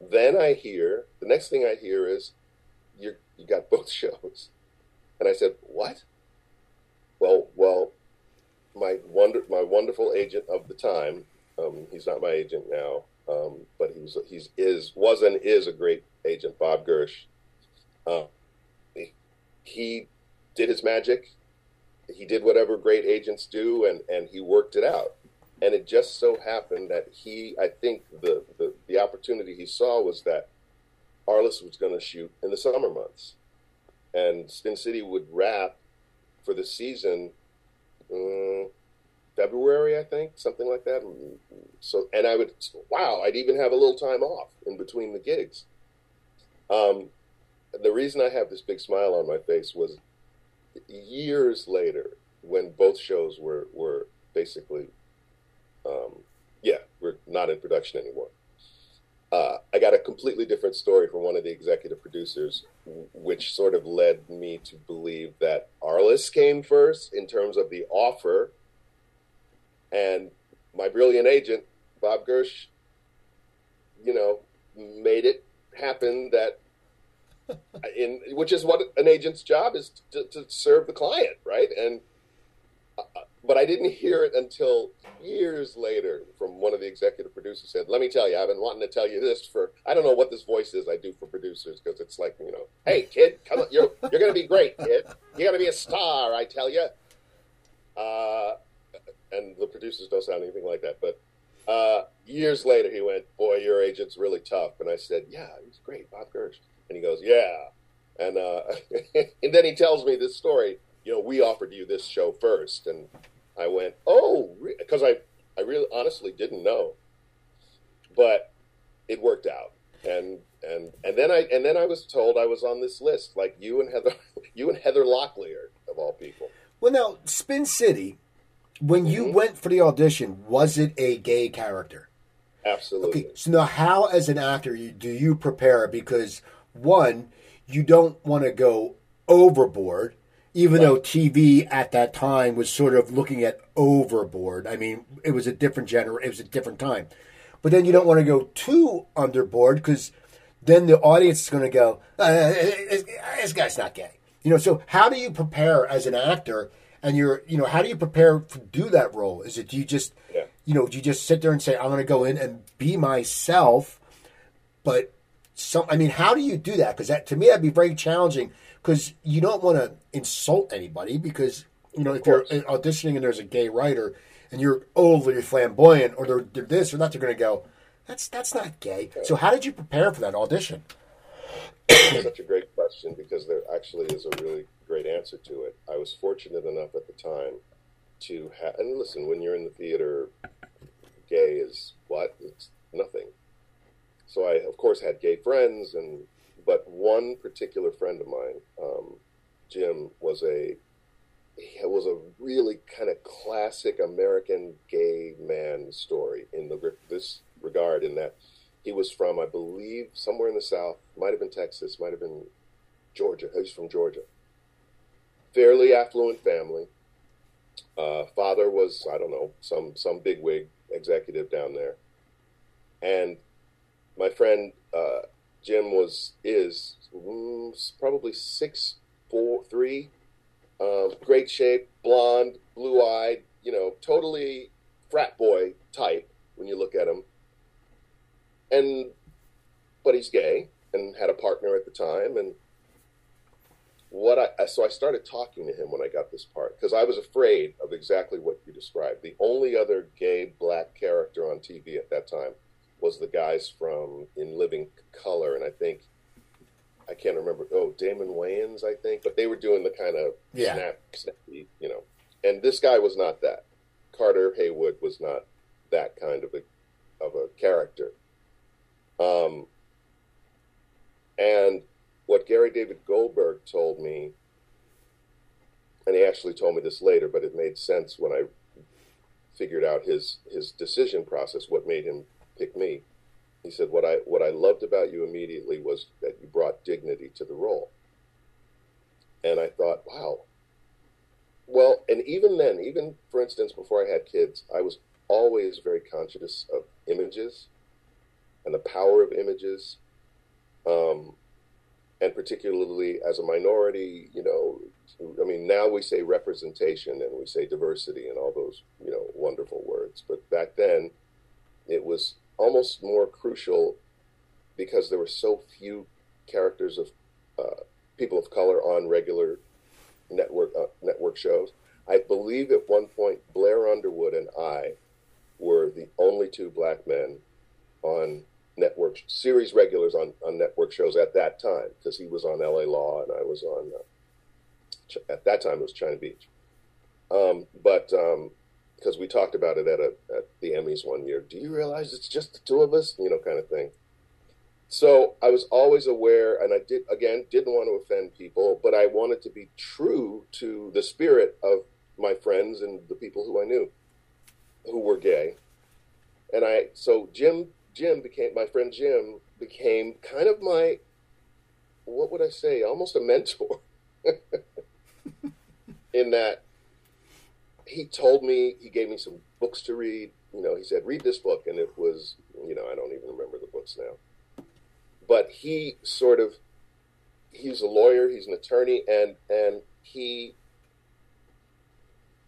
then I hear the next thing I hear is you you got both shows, and I said what? Well, well, my wonder my wonderful agent of the time, um, he's not my agent now, um, but he was he's is was and is a great agent, Bob Gersh. Uh, he, he did his magic. He did whatever great agents do, and and he worked it out. And it just so happened that he, I think the the, the opportunity he saw was that Arliss was going to shoot in the summer months, and Spin City would wrap for the season. Uh, February, I think, something like that. So, and I would, wow, I'd even have a little time off in between the gigs. Um, the reason I have this big smile on my face was years later when both shows were were basically, um, yeah, we're not in production anymore. Uh, I got a completely different story from one of the executive producers, which sort of led me to believe that Arliss came first in terms of the offer, and my brilliant agent Bob Gersh, you know, made it happen that in which is what an agent's job is to, to serve the client, right? And uh, but I didn't hear it until years later from one of the executive producers said, "Let me tell you, I've been wanting to tell you this for I don't know what this voice is I do for producers because it's like you know, hey kid, come on, you're you're gonna be great, kid. You're gonna be a star, I tell you." Uh, and the producers don't sound anything like that, but Uh, years later, he went, "Boy, your agent's really tough." And I said, "Yeah, he's great, Bob Gersh." And he goes, "Yeah." And uh, and then he tells me this story. You know, we offered you this show first, and I went, "Oh," because I I really honestly didn't know, but it worked out, and and and then I and then I was told I was on this list, like you and Heather, you and Heather Locklear of all people. Well, now Spin City, when you Mhm. went for the audition, was it a gay character? Absolutely. Okay, so now how, as an actor, you, do you prepare? Because one, you don't want to go overboard, even though TV at that time was sort of looking at overboard. I mean, it was a different gener, it was a different time. But then you don't want to go too underboard because then the audience is going to go, uh, this, this guy's not gay. You know, so how do you prepare as an actor? And you're, you know, how do you prepare to do that role? Is it do you just, Yeah. you know, do you just sit there and say, I'm going to go in and be myself? But some, I mean, how do you do that? Because that to me, that'd be very challenging. Because you don't want to insult anybody. Because you know, if you're auditioning and there's a gay writer and you're overly flamboyant, or they're, they're this or that, they're going to go, that's that's not gay. So how did you prepare for that audition? such a great question because there actually is a really great answer to it. I was fortunate enough at the time to have, and listen, when you're in the theater, gay is what? It's nothing. So I, of course, had gay friends, and but one particular friend of mine, um, Jim, was a was a really kind of classic American gay man story in the this regard, in that he was from, I believe, somewhere in the South. Might have been Texas. Might have been Georgia. He's from Georgia. Fairly affluent family. Uh, father was, I don't know, some some bigwig executive down there, and my friend uh, Jim was is mm, probably six four three, um, great shape, blonde, blue eyed, you know, totally frat boy type when you look at him. And but he's gay and had a partner at the time. And what I so I started talking to him when I got this part because I was afraid of exactly what you described. The only other gay black character on TV at that time was the guys from In Living Color, and I think I can't remember. Oh, Damon Wayans, I think, but they were doing the kind of Yeah. snap, snappy, you know. And this guy was not that. Carter Heywood was not that kind of a of a character. Um, and what Gary David Goldberg told me, and he actually told me this later, but it made sense when I figured out his his decision process, what made him pick me. He said, "What I what I loved about you immediately was that you brought dignity to the role." And I thought, "Wow." Well, and even then, even for instance, before I had kids, I was always very conscious of images and the power of images, um, and particularly as a minority, you know, I mean, now we say representation and we say diversity and all those, you know, wonderful words. But back then, it was almost more crucial because there were so few characters of uh, people of color on regular network uh, network shows. I believe at one point Blair Underwood and I were the only two black men on network series regulars on, on network shows at that time because he was on LA Law and I was on uh, at that time it was China Beach. Um, but because we talked about it at a at the Emmys one year, do you realize it's just the two of us? You know, kind of thing. So I was always aware, and I did again didn't want to offend people, but I wanted to be true to the spirit of my friends and the people who I knew who were gay. And I so Jim Jim became my friend Jim became kind of my what would I say almost a mentor in that he told me he gave me some books to read you know he said read this book and it was you know I don't even remember the books now but he sort of he's a lawyer he's an attorney and and he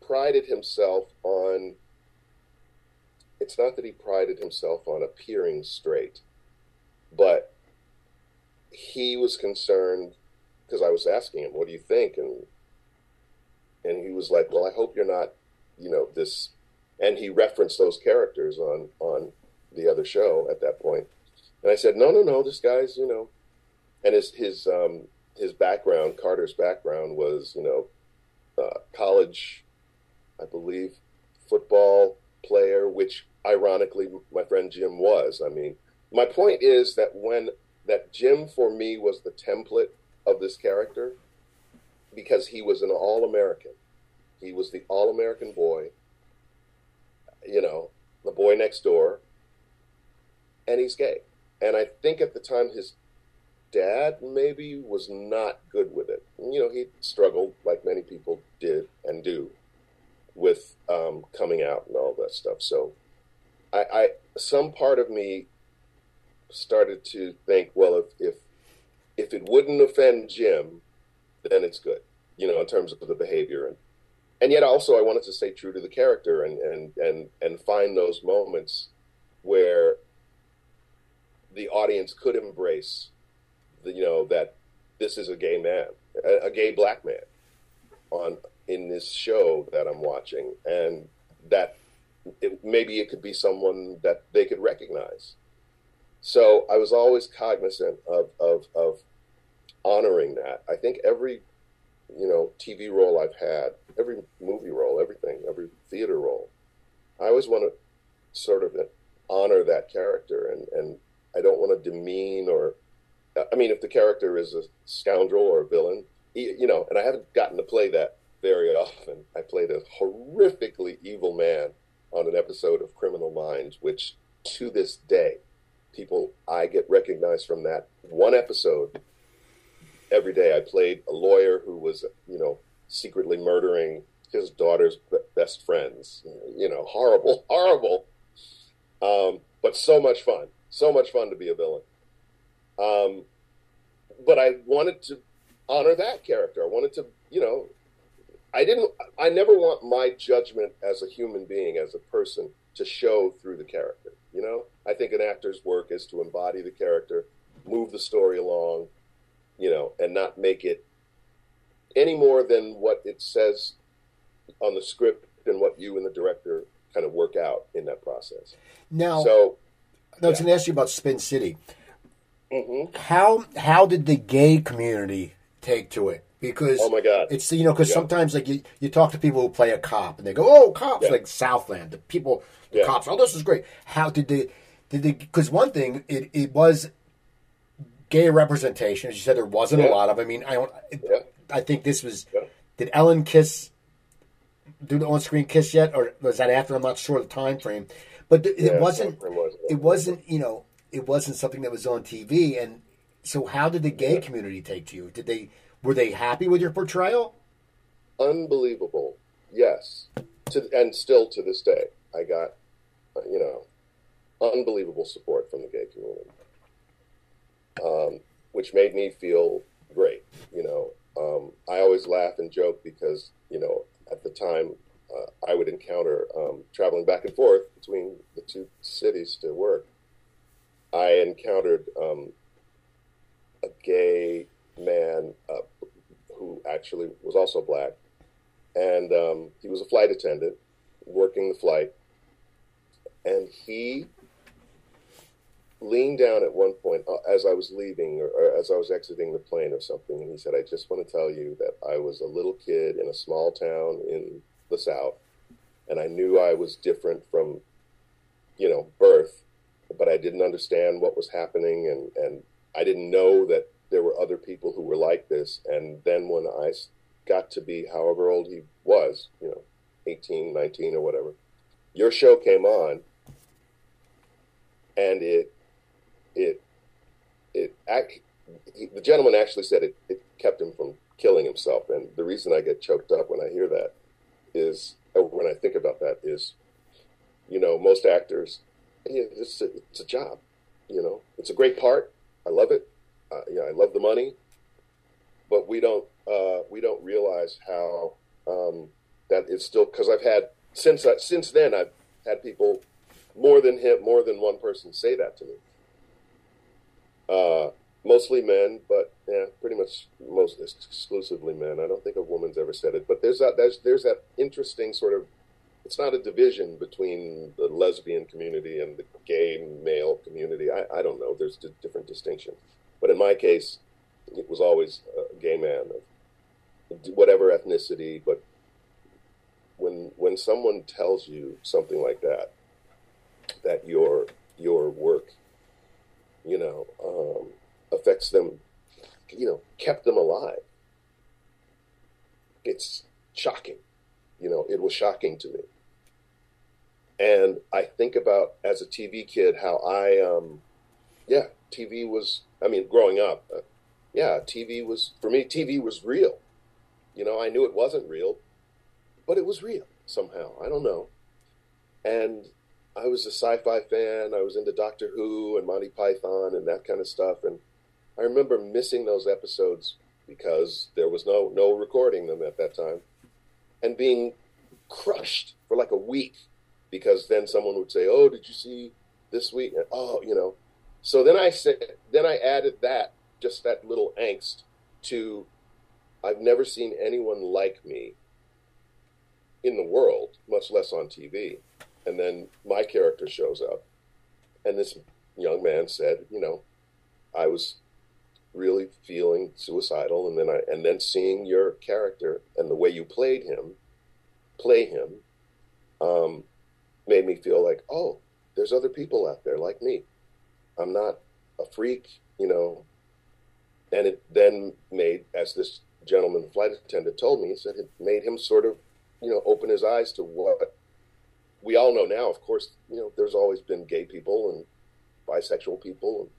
prided himself on it's not that he prided himself on appearing straight, but he was concerned because I was asking him, "What do you think?" and and he was like, "Well, I hope you're not, you know, this and he referenced those characters on on the other show at that point. And I said, no, no, no, this guy's you know, and his his um, his background, Carter's background was you know, uh, college, I believe, football player, which ironically my friend Jim was. I mean, my point is that when that Jim for me was the template of this character because he was an all American. He was the all American boy, you know, the boy next door, and he's gay. And I think at the time his dad maybe was not good with it. You know, he struggled like many people did and do with um, coming out and all that stuff. So I, I some part of me started to think, well, if if if it wouldn't offend Jim, then it's good, you know, in terms of the behavior and and yet also I wanted to stay true to the character and and and and find those moments where the audience could embrace the you know that this is a gay man, a, a gay black man on in this show that I'm watching, and that it, maybe it could be someone that they could recognize. So I was always cognizant of, of, of honoring that. I think every you know TV role I've had, every movie role, everything, every theater role, I always want to sort of honor that character, and and I don't want to demean or, I mean, if the character is a scoundrel or a villain, you know, and I haven't gotten to play that very often. I played a horrifically evil man on an episode of Criminal Minds, which to this day, people I get recognized from that one episode every day. I played a lawyer who was, you know, secretly murdering his daughter's best friends. You know, horrible, horrible, um, but so much fun. So much fun to be a villain. Um, but I wanted to honor that character. I wanted to, you know, I didn't. I never want my judgment as a human being, as a person, to show through the character. You know, I think an actor's work is to embody the character, move the story along, you know, and not make it any more than what it says on the script and what you and the director kind of work out in that process. Now, so I was going to ask you about Spin City. mhm. How how did the gay community take to it? Because Oh my God. it's you know because Yeah. sometimes like you, you talk to people who play a cop and they go oh cops Yeah. like Southland the people the Yeah. cops oh this is great how did they did they because one thing it, it was gay representation as you said there wasn't a lot of I mean I don't Yeah. I think this was Yeah. did Ellen kiss do the on screen kiss yet or was that after I'm not sure the time frame but th- Yeah, it wasn't it was. it wasn't you know it wasn't something that was on TV and so how did the gay Yeah. community take to you did they were they happy with your portrayal unbelievable. Yes, to, and still to this day, I got you know unbelievable support from the gay community, um, which made me feel great. You know, um, I always laugh and joke because you know at the time uh, I would encounter um, traveling back and forth between the two cities to work. I encountered um, a gay man uh, who actually was also black, and um, he was a flight attendant working the flight, and he leaned down at one point uh, as I was leaving or, or as I was exiting the plane or something, and he said, "I just want to tell you that I was a little kid in a small town in the South, and I knew I was different from, you know, birth, but I didn't understand what was happening, and and I didn't know that." There were other people who were like this, and then when I got to be however old he was, you know, 18, 19 or whatever, your show came on and it, it, it, act, he, the gentleman actually said it, it kept him from killing himself. And the reason I get choked up when I hear that is, when I think about that is, you know, most actors, it's a, it's a job, you know, it's a great part. I love it. Uh, I love the money, but we don't uh, we don't realize how um, that it's still because I've had since since then I've had people more than him more than one person say that to me. Uh, mostly men, but yeah, pretty much most exclusively men. I don't think a woman's ever said it, but there's that there's there's that interesting sort of it's not a division between the lesbian community and the gay male community. I, I don't know. There's different distinction. But in my case, it was always a gay man of whatever ethnicity. But when when someone tells you something like that, that your your work, you know, um, affects them, you know, kept them alive. It's shocking. You know, it was shocking to me. And I think about as a TV kid how I, um, yeah, TV was. I mean, growing up, uh, yeah, TV was for me. TV was real. You know, I knew it wasn't real, but it was real somehow. I don't know. And I was a sci-fi fan. I was into Doctor Who and Monty Python and that kind of stuff. And I remember missing those episodes because there was no no recording them at that time, and being crushed for like a week because then someone would say, "Oh, did you see this week?" And, oh, you know. So then I said, then I added that just that little angst to I've never seen anyone like me in the world, much less on TV. And then my character shows up, and this young man said, you know, I was really feeling suicidal, and then I and then seeing your character and the way you played him, play him, um, made me feel like, oh, there's other people out there like me. I'm not a freak, you know. And it then made, as this gentleman, flight attendant, told me, he said it made him sort of, you know, open his eyes to what we all know now. Of course, you know, there's always been gay people and bisexual people, and,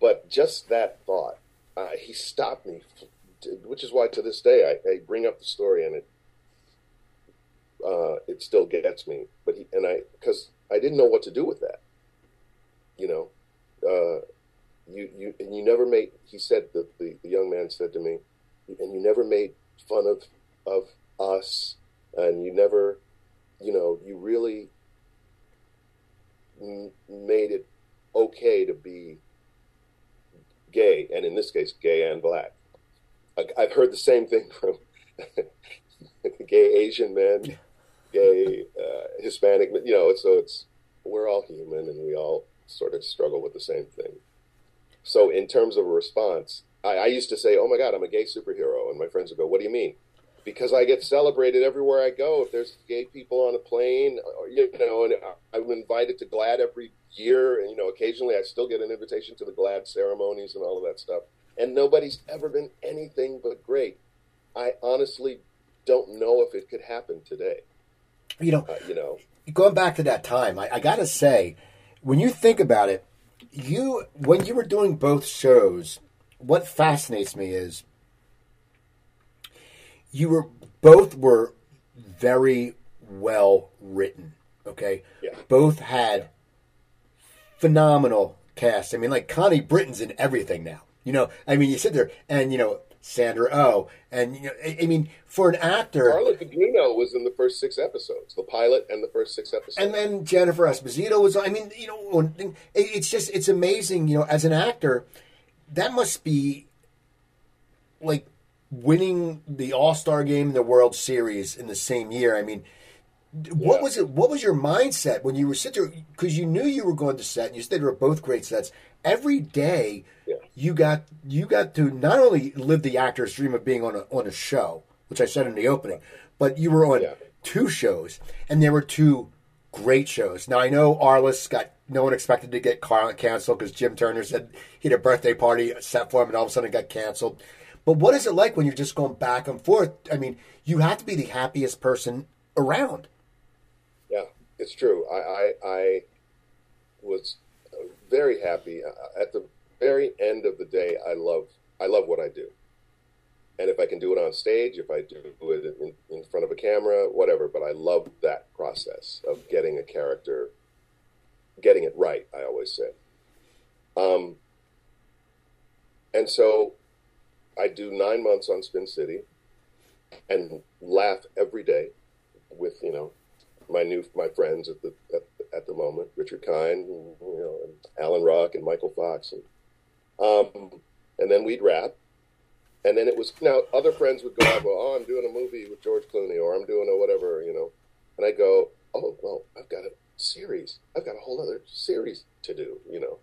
but just that thought, uh, he stopped me, which is why to this day I, I bring up the story and it uh, it still gets me. But he, and I because I didn't know what to do with that. You know, uh, you you and you never made. He said the, the the young man said to me, and you never made fun of of us, and you never, you know, you really m- made it okay to be gay, and in this case, gay and black. I, I've heard the same thing from gay Asian men gay, uh, Hispanic, you know, so it's we're all human and we all sort of struggle with the same thing. So in terms of a response, I, I used to say, "Oh my God, I'm a gay superhero," and my friends would go, "What do you mean?" Because I get celebrated everywhere I go. If there's gay people on a plane, or, you know, and I'm invited to GLAAD every year, and you know, occasionally I still get an invitation to the GLAAD ceremonies and all of that stuff. And nobody's ever been anything but great. I honestly don't know if it could happen today you know, uh, you know, going back to that time, I, I got to say, when you think about it, you when you were doing both shows, what fascinates me is you were both were very well written. Okay, yeah. both had phenomenal cast. I mean, like Connie Britton's in everything now. You know, I mean, you sit there and you know Sandra Oh, and you know, I mean, for an actor, Carla Gugino was in the first six episodes, the pilot and the first six episodes, and then Jennifer Esposito was. I mean, you know, it's just it's amazing. You know, as an actor, that must be like winning the All Star game, and the World Series in the same year. I mean, what yeah. was it? What was your mindset when you were sitting there? Because you knew you were going to set, and you said they were both great sets. Every day yeah. you got you got to not only live the actor's dream of being on a on a show, which I said in the opening, but you were on yeah. two shows, and there were two great shows. Now I know Arliss got no one expected to get canceled because Jim Turner said he had a birthday party set for him, and all of a sudden it got canceled. But what is it like when you're just going back and forth? I mean, you have to be the happiest person around. Yeah, it's true. I I, I was very happy at the very end of the day, I love I love what I do, and if I can do it on stage, if I do it in, in front of a camera, whatever. But I love that process of getting a character, getting it right. I always say, um, and so I do nine months on Spin City, and laugh every day with you know my new my friends at the at, at the moment, Richard Kind, you know, and Alan Ruck and Michael Fox, and um, and then we'd wrap. And then it was now other friends would go well, oh, I'm doing a movie with George Clooney, or I'm doing a whatever, you know. and I go, oh well, I've got a series. I've got a whole other series to do, you know.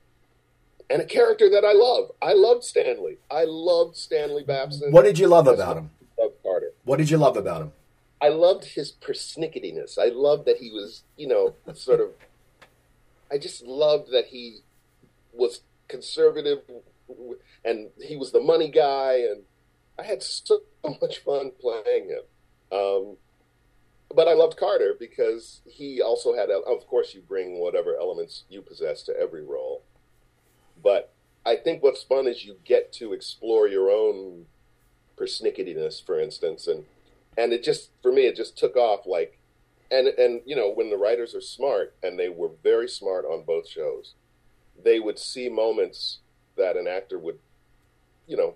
And a character that I love. I loved Stanley. I loved Stanley Babson. What did you love about him? Love Carter. What did you love about him? I loved his persnicketyness. I loved that he was, you know, sort of. I just loved that he was conservative, and he was the money guy, and I had so much fun playing him. Um, but I loved Carter because he also had, of course, you bring whatever elements you possess to every role. But I think what's fun is you get to explore your own persnicketyness, for instance, and and it just for me it just took off like, and and you know when the writers are smart and they were very smart on both shows, they would see moments that an actor would, you know,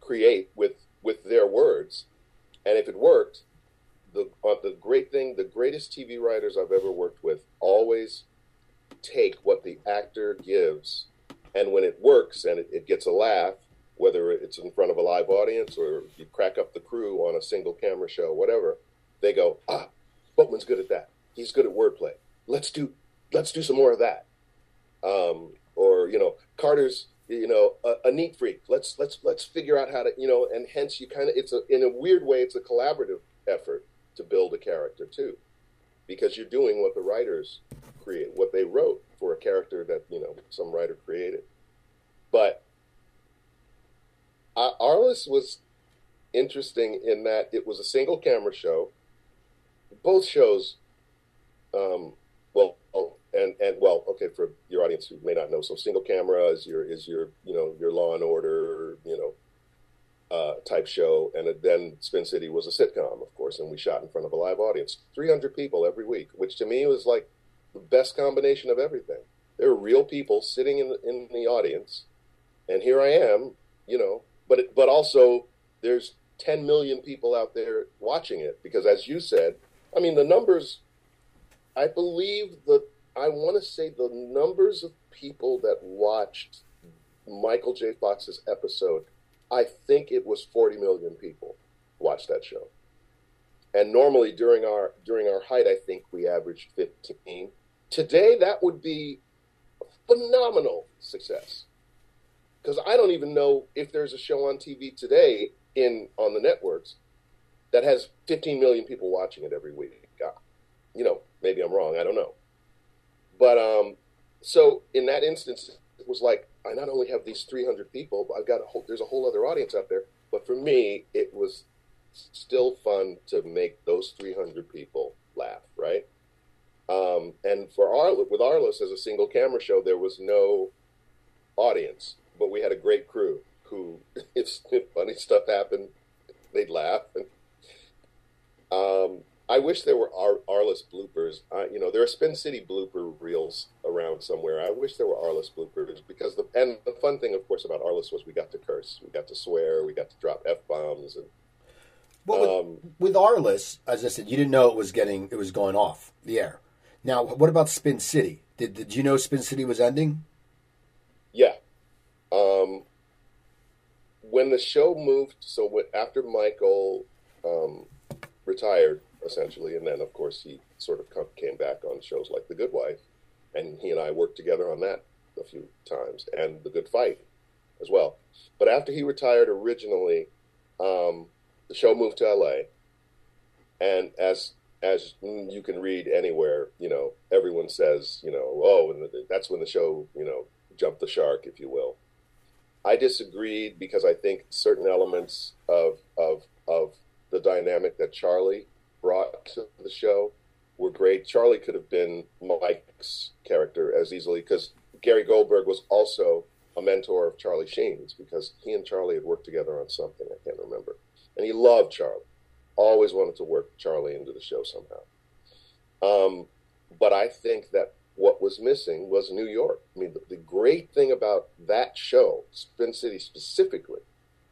create with with their words, and if it worked, the uh, the great thing, the greatest TV writers I've ever worked with always take what the actor gives, and when it works and it, it gets a laugh, whether it's in front of a live audience or you crack up the crew on a single camera show, whatever, they go, ah, Boatman's good at that. He's good at wordplay. Let's do let's do some more of that. Um, or you know, Carter's you know a, a, neat freak. Let's let's let's figure out how to you know, and hence you kind of it's a in a weird way it's a collaborative effort to build a character too, because you're doing what the writers create, what they wrote for a character that you know some writer created. But uh, Arliss was interesting in that it was a single camera show. Both shows, um, well, and and well, okay, for your audience who may not know, so single camera is your is your you know your Law and Order, you know, uh, type show, and then Spin City was a sitcom, of course, and we shot in front of a live audience, 300 people every week, which to me was like the best combination of everything. There are real people sitting in the, in the audience, and here I am, you know, but it, but also there's 10 million people out there watching it because, as you said, I mean the numbers. I believe that I want to say the numbers of people that watched Michael J. Fox's episode I think it was 40 million people watched that show. And normally during our during our height, I think we averaged 15. Today, that would be a phenomenal success. Because I don't even know if there's a show on TV today in on the networks that has 15 million people watching it every week. God, you know, maybe I'm wrong. I don't know. But um, so in that instance, it was like I not only have these 300 people, but I've got a whole, there's a whole other audience out there. But for me, it was still fun to make those 300 people laugh, right? Um, and for our, with Arliss as a single camera show, there was no audience, but we had a great crew who, if, if funny stuff happened, they'd laugh. And, um, I wish there were Ar- Arliss bloopers. Uh, you know, there are Spin City blooper reels around somewhere. I wish there were Arliss bloopers because the and the fun thing, of course, about Arliss was we got to curse, we got to swear, we got to drop f bombs, and well, um, with, with Arliss, as I said, you didn't know it was getting it was going off the air. Now, what about Spin City? Did did you know Spin City was ending? Yeah. Um, when the show moved, so after Michael um, retired, essentially. And then, of course, he sort of came back on shows like The Good Wife, and he and I worked together on that a few times, and The Good Fight as well. But after he retired originally, um, the show moved to LA, and as as you can read anywhere, you know, everyone says, you know, oh, and that's when the show, you know, jumped the shark, if you will. I disagreed because I think certain elements of of of the dynamic that Charlie brought to the show were great. Charlie could have been Mike's character as easily because Gary Goldberg was also a mentor of Charlie Sheen's because he and Charlie had worked together on something I can't remember, and he loved Charlie. Always wanted to work Charlie into the show somehow. Um, but I think that what was missing was New York. I mean, the, the great thing about that show, Spin City specifically,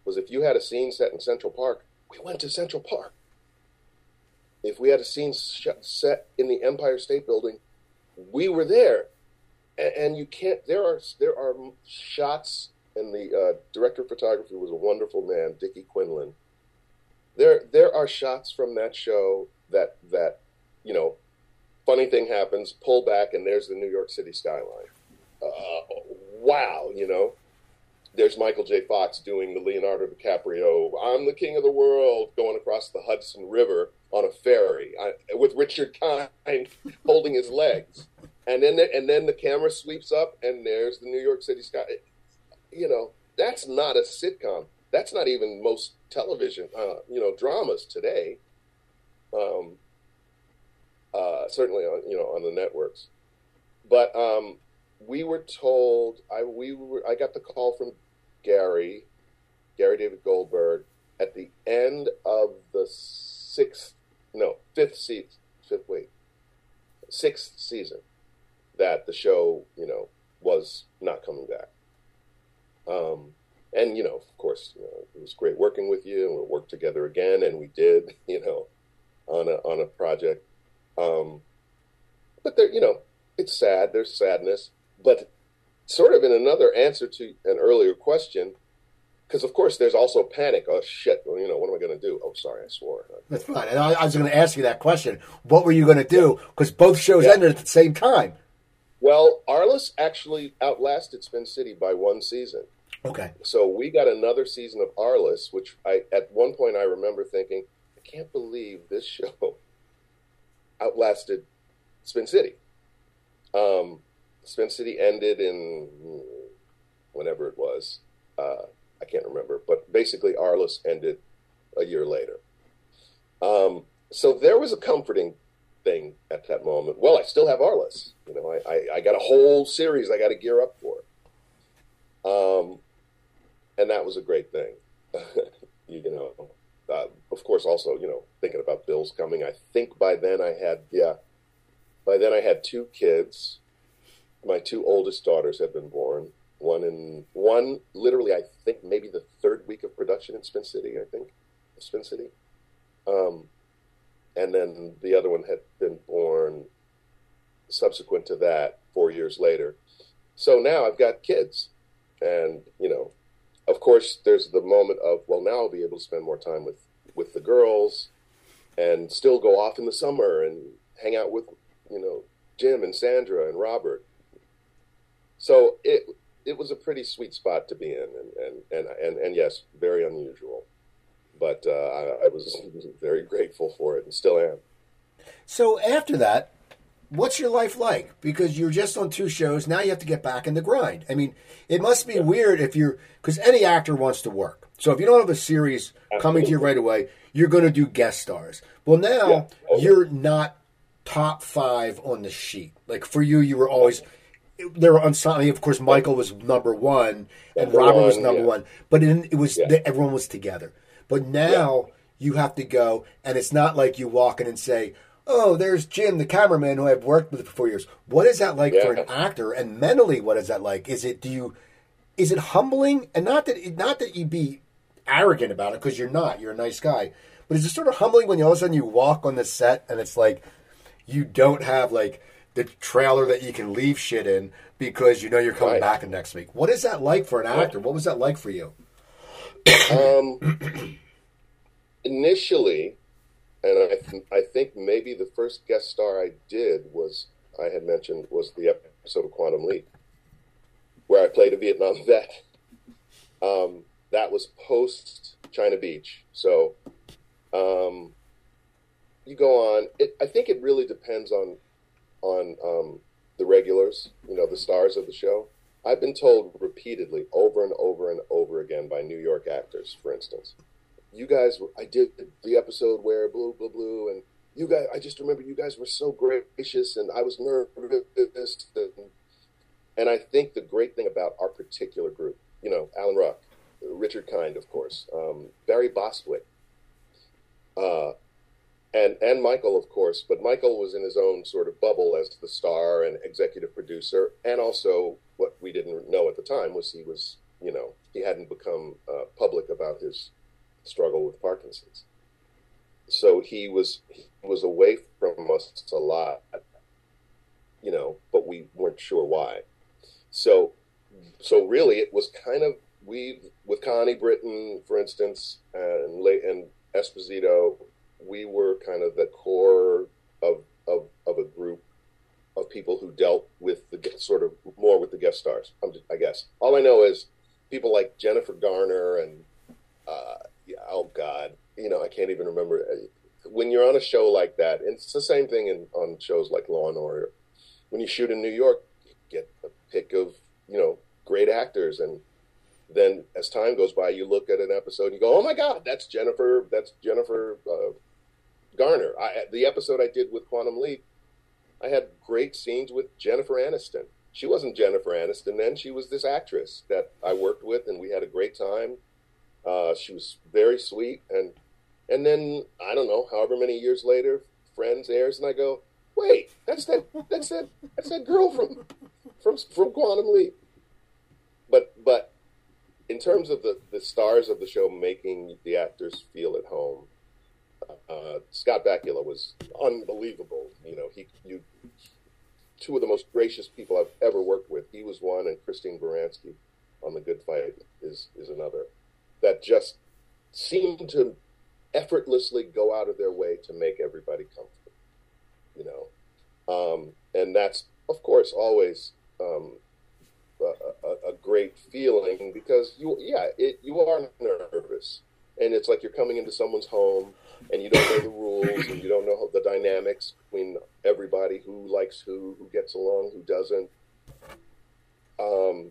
was if you had a scene set in Central Park, we went to Central Park if we had a scene set in the Empire State Building, we were there, and, and you can't. There are there are shots, and the uh, director of photography was a wonderful man, Dickie Quinlan. There there are shots from that show that that you know, funny thing happens, pull back, and there's the New York City skyline. Uh, wow, you know. There's Michael J. Fox doing the Leonardo DiCaprio, I'm the king of the world, going across the Hudson River on a ferry I, with Richard Kind holding his legs. And then, the, and then the camera sweeps up, and there's the New York City sky. You know, that's not a sitcom. That's not even most television, uh, you know, dramas today. Um, uh, certainly on you know on the networks. But um, we were told I we were I got the call from Gary, Gary David Goldberg at the end of the sixth no fifth season fifth wait sixth season that the show you know was not coming back. Um, and you know, of course, you know, it was great working with you, and we'll work together again, and we did, you know, on a on a project. Um, but there, you know, it's sad. There's sadness, but sort of in another answer to an earlier question, because of course there's also panic. Oh shit! Well, you know, what am I going to do? Oh, sorry, I swore. That's fine. And I, I was going to ask you that question. What were you going to do? Because both shows yeah. ended at the same time. Well, Arliss actually outlasted Spin City by one season. Okay. So we got another season of Arliss, which I at one point I remember thinking, I can't believe this show outlasted Spin City. Um, Spin City ended in whenever it was. Uh, I can't remember, but basically Arliss ended a year later. Um, so there was a comforting thing at that moment. Well, I still have Arliss. You know, I, I, I got a whole series I got to gear up for. Um, and that was a great thing. you know, uh, of course, also you know thinking about bills coming. I think by then I had yeah, by then I had two kids. My two oldest daughters had been born. One in one, literally, I think maybe the third week of production in Spin City. I think Spin City, um, and then the other one had been born subsequent to that, four years later. So now I've got kids, and you know, of course, there's the moment of well, now I'll be able to spend more time with with the girls, and still go off in the summer and hang out with you know Jim and Sandra and Robert. So it it was a pretty sweet spot to be in, and and and and, and yes, very unusual, but uh, I, I was very grateful for it and still am. So after that, what's your life like? Because you're just on two shows. Now you have to get back in the grind. I mean, it must be weird if you're, because any actor wants to work. So if you don't have a series Absolutely. coming to you right away, you're going to do guest stars. Well, now yeah. Oh, okay. you're not top five on the sheet. Like for you, you were always. There were unsigned. Of course, Michael was number one, and number Robert one, was number yeah. one. But it, it was yeah. everyone was together. But now you have to go, and it's not like you walk in and say, oh, there's Jim, the cameraman who I've worked with for four years. What is that like yeah. for an actor? And mentally, what is that like? Is it do you is it humbling? And not that not that you be arrogant about it because you're not. You're a nice guy. But is it sort of humbling when you all of a sudden you walk on the set and it's like you don't have like the trailer that you can leave shit in because you know you're coming right. back next week. What is that like for an actor? What was that like for you? Um, initially, and I, th- I think maybe the first guest star I did was I had mentioned was the episode of Quantum Leap, where I played a Vietnam vet. Um, that was post China Beach, so um, you go on. It, I think it really depends on on um, the regulars, you know, the stars of the show. I've been told repeatedly, over and over and over again, by New York actors, for instance, you guys, I did the episode where blue, blue, blue, and you guys, I just remember you guys were so gracious, and I was nervous. And, and I think the great thing about our particular group, you know, Alan Ruck, Richard Kind, of course, um, Barry Bostwick, uh, and and Michael, of course, but Michael was in his own sort of bubble as the star and executive producer, and also what we didn't know at the time was he was, you know, he hadn't become uh, public about his struggle with Parkinson's. So he was he was away from us a lot, you know, but we weren't sure why. So so really, it was kind of we with Connie Britton, for instance, and and Esposito, we were kind of the core of of of a group of people who dealt with the sort of more with the guest stars. I guess all I know is people like Jennifer Garner and uh, oh god, you know I can't even remember when you're on a show like that. it's the same thing in, on shows like Law and Order. When you shoot in New York, you get a pick of you know great actors and then as time goes by, you look at an episode and you go, "Oh my God, that's Jennifer. That's Jennifer uh, Garner." I, the episode I did with Quantum Leap, I had great scenes with Jennifer Aniston. She wasn't Jennifer Aniston then; she was this actress that I worked with, and we had a great time. Uh, she was very sweet, and and then I don't know, however many years later, Friends airs, and I go, "Wait, that's that. That's that. That's that girl from from from Quantum Leap." But but in terms of the, the stars of the show making the actors feel at home, uh, Scott Bakula was unbelievable. You know, he you two of the most gracious people I've ever worked with. He was one, and Christine Baranski on The Good Fight is is another. That just seem to effortlessly go out of their way to make everybody comfortable. You know, um, and that's of course always um, a, a, great feeling because you, yeah, it, you are nervous, and it's like you're coming into someone's home and you don't know the rules and you don't know the dynamics between everybody who likes who, who gets along, who doesn't. Um,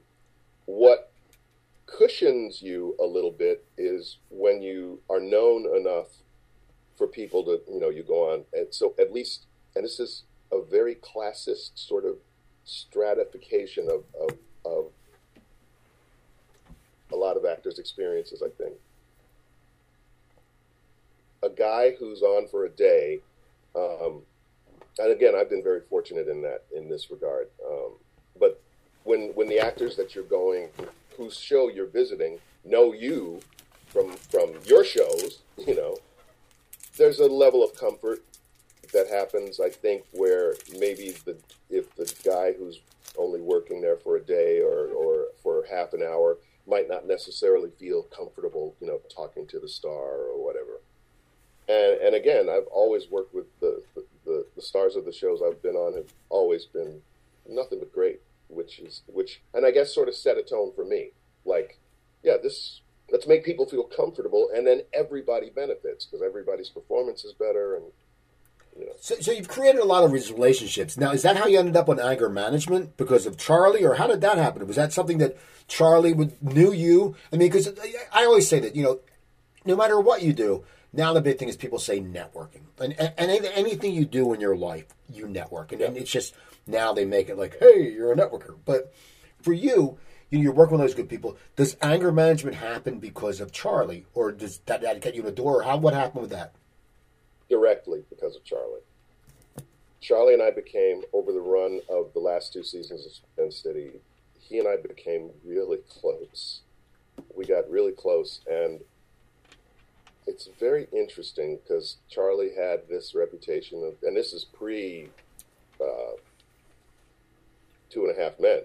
what cushions you a little bit is when you are known enough for people to, you know, you go on, and so at least, and this is a very classist sort of stratification of, of of a lot of actors' experiences, I think. A guy who's on for a day, um, and again, I've been very fortunate in that in this regard. Um, but when when the actors that you're going, whose show you're visiting, know you from from your shows, you know, there's a level of comfort that happens. I think where maybe the if the guy who's only working there for a day or, or for half an hour might not necessarily feel comfortable, you know, talking to the star or whatever. And, and again, I've always worked with the, the, the stars of the shows I've been on have always been nothing but great, which is, which, and I guess sort of set a tone for me. Like, yeah, this, let's make people feel comfortable and then everybody benefits because everybody's performance is better and so, so you've created a lot of these relationships. Now, is that how you ended up on anger management because of Charlie, or how did that happen? Was that something that Charlie would knew you? I mean, because I always say that you know, no matter what you do, now the big thing is people say networking, and and, and anything you do in your life, you network, and, and it's just now they make it like, hey, you're a networker. But for you, you know, you're working with those good people. Does anger management happen because of Charlie, or does that, that get you in the door? How what happened with that? directly because of Charlie. Charlie and I became, over the run of the last two seasons of Spin City, he and I became really close. We got really close, and it's very interesting because Charlie had this reputation of, and this is pre uh, Two and a Half Men,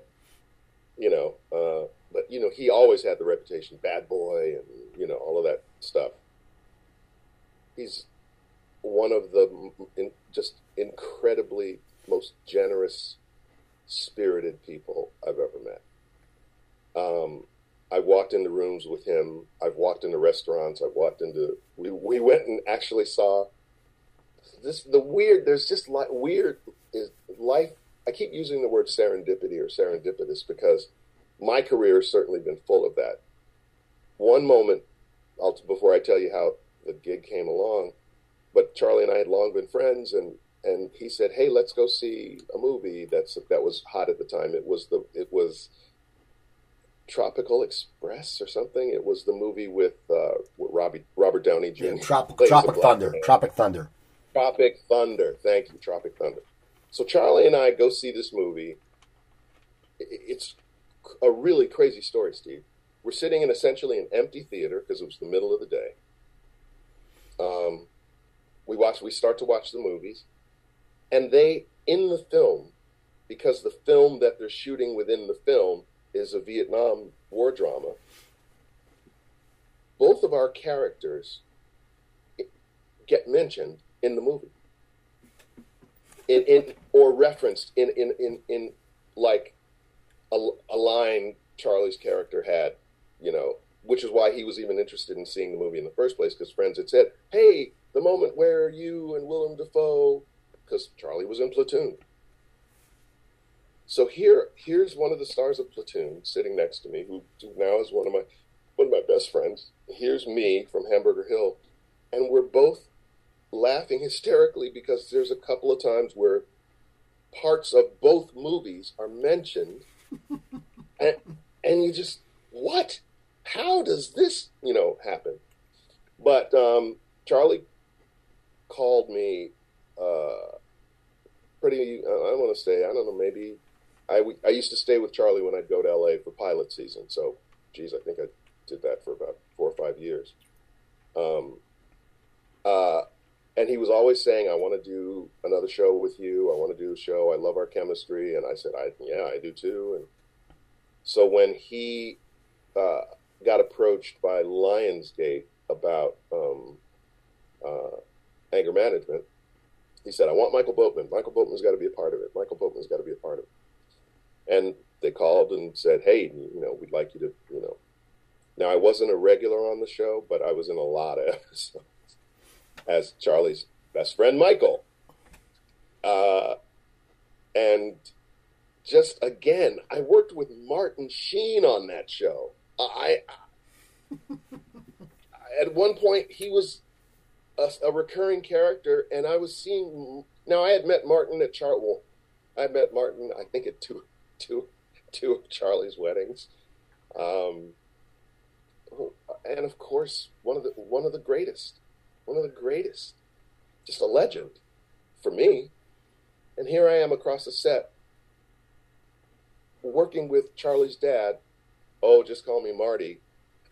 you know, uh, but you know he always had the reputation bad boy and you know all of that stuff. He's one of the in, just incredibly most generous, spirited people I've ever met. Um, I walked into rooms with him. I've walked into restaurants. I've walked into. We we went and actually saw this. The weird. There's just like weird is life. I keep using the word serendipity or serendipitous because my career has certainly been full of that. One moment, I'll, before I tell you how the gig came along, but Charlie and I had long been friends, and and he said, "Hey, let's go see a movie that's that was hot at the time. It was the it was Tropical Express or something. It was the movie with uh, Robbie Robert Downey Jr. Yeah, Trop- Tropic Thunder. Man. Tropic Thunder. Tropic Thunder. Thank you, Tropic Thunder. So Charlie and I go see this movie. It's a really crazy story, Steve. We're sitting in essentially an empty theater because it was the middle of the day. Um, we watch we start to watch the movies and they in the film because the film that they're shooting within the film is a Vietnam war drama both of our characters get mentioned in the movie in, in or referenced in in in, in like a, a line Charlie's character had, you know, which is why he was even interested in seeing the movie in the first place because friends had said, "Hey, the moment where you and Willem Dafoe," because Charlie was in Platoon. So here, here's one of the stars of Platoon sitting next to me, who now is one of my one of my best friends. Here's me from Hamburger Hill, and we're both laughing hysterically because there's a couple of times where parts of both movies are mentioned, and and you just what? How does this you know happen? But um, Charlie called me uh, pretty. Uh, I want to say I don't know maybe I, I used to stay with Charlie when I'd go to LA for pilot season. So, geez, I think I did that for about four or five years. Um, uh, and he was always saying, "I want to do another show with you. I want to do a show. I love our chemistry." And I said, "I yeah, I do too." And so when he uh, got approached by Lionsgate about um, uh, anger management, he said, "I want Michael Boatman. Michael Boatman's got to be a part of it. Michael Boatman's got to be a part of it." And they called and said, "Hey, you know, we'd like you to, you know." Now I wasn't a regular on the show, but I was in a lot of episodes as Charlie's best friend, Michael. Uh, and just again, I worked with Martin Sheen on that show. I, I at one point he was a, a, recurring character, and I was seeing. Now I had met Martin at Chartwell. I met Martin, I think, at two, two, two of Charlie's weddings, um, and of course one of the one of the greatest one of the greatest, just a legend for me. And here I am across the set working with Charlie's dad. Oh, just call me Marty.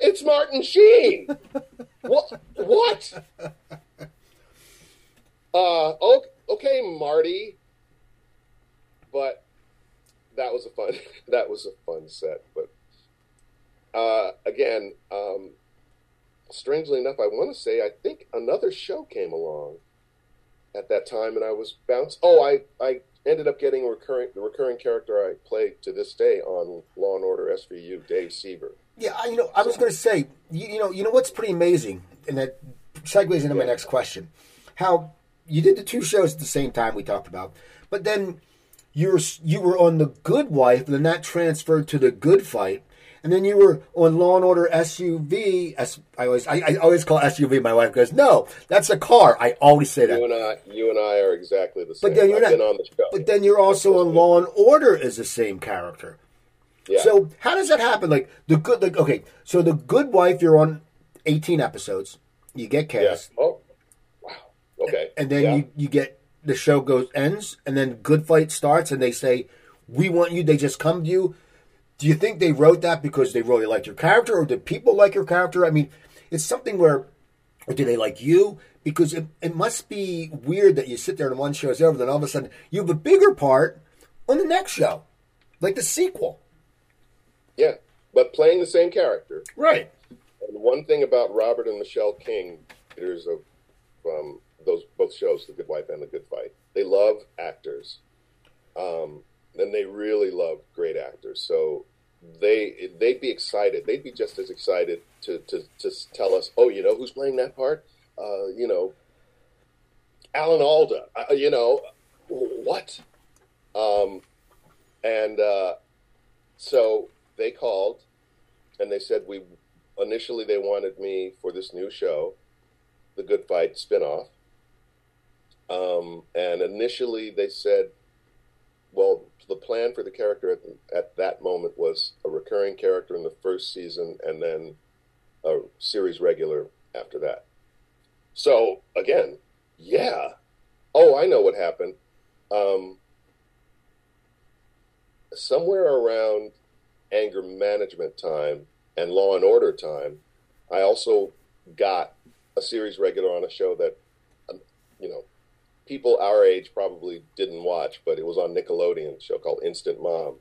It's Martin Sheen. what? What? Uh, okay, Marty. But that was a fun. That was a fun set. But uh, again, um, strangely enough, I want to say I think another show came along at that time, and I was bounced. Oh, I I ended up getting a recurring the recurring character I play to this day on Law and Order SVU, Dave Sieber. Yeah, you know, I was going to say, you, you, know, you know what's pretty amazing, and that segues into yeah. my next question: how you did the two shows at the same time we talked about, but then you're you were on the Good Wife, and then that transferred to the Good Fight and then you were on Law and Order SUV. S, I always I, I always call SUV. My wife goes, "No, that's a car." I always say that. You and I, you and I are exactly the same. But then you're I've not on the show. But then you're also on Law and Order as the same character. Yeah. So how does that happen? Like the good, like okay, so the Good Wife, you're on 18 episodes. You get cast. Yeah. Oh, wow. Okay. And then yeah. you you get the show goes ends, and then Good Fight starts, and they say, "We want you." They just come to you do you think they wrote that because they really liked your character, or did people like your character? I mean, it's something where, or do they like you? Because it, it must be weird that you sit there and one show is over, then all of a sudden you have a bigger part on the next show, like the sequel. Yeah, but playing the same character. Right. And one thing about Robert and Michelle King, creators of um, those both shows, The Good Wife and The Good Fight, they love actors. Um, then they really love great actors. So they they'd be excited. They'd be just as excited to to, to tell us, oh, you know, who's playing that part? Uh, you know, Alan Alda. Uh, you know, what? Um, and uh, so they called and they said we initially they wanted me for this new show, the Good Fight spinoff. Um, and initially they said, well, the plan for the character at, at that moment was a recurring character in the first season and then a series regular after that. So again, yeah. Oh, I know what happened. Um, somewhere around anger management time and law and order time, I also got a series regular on a show that, um, you know, people our age probably didn't watch, but it was on Nickelodeon, show called Instant Mom,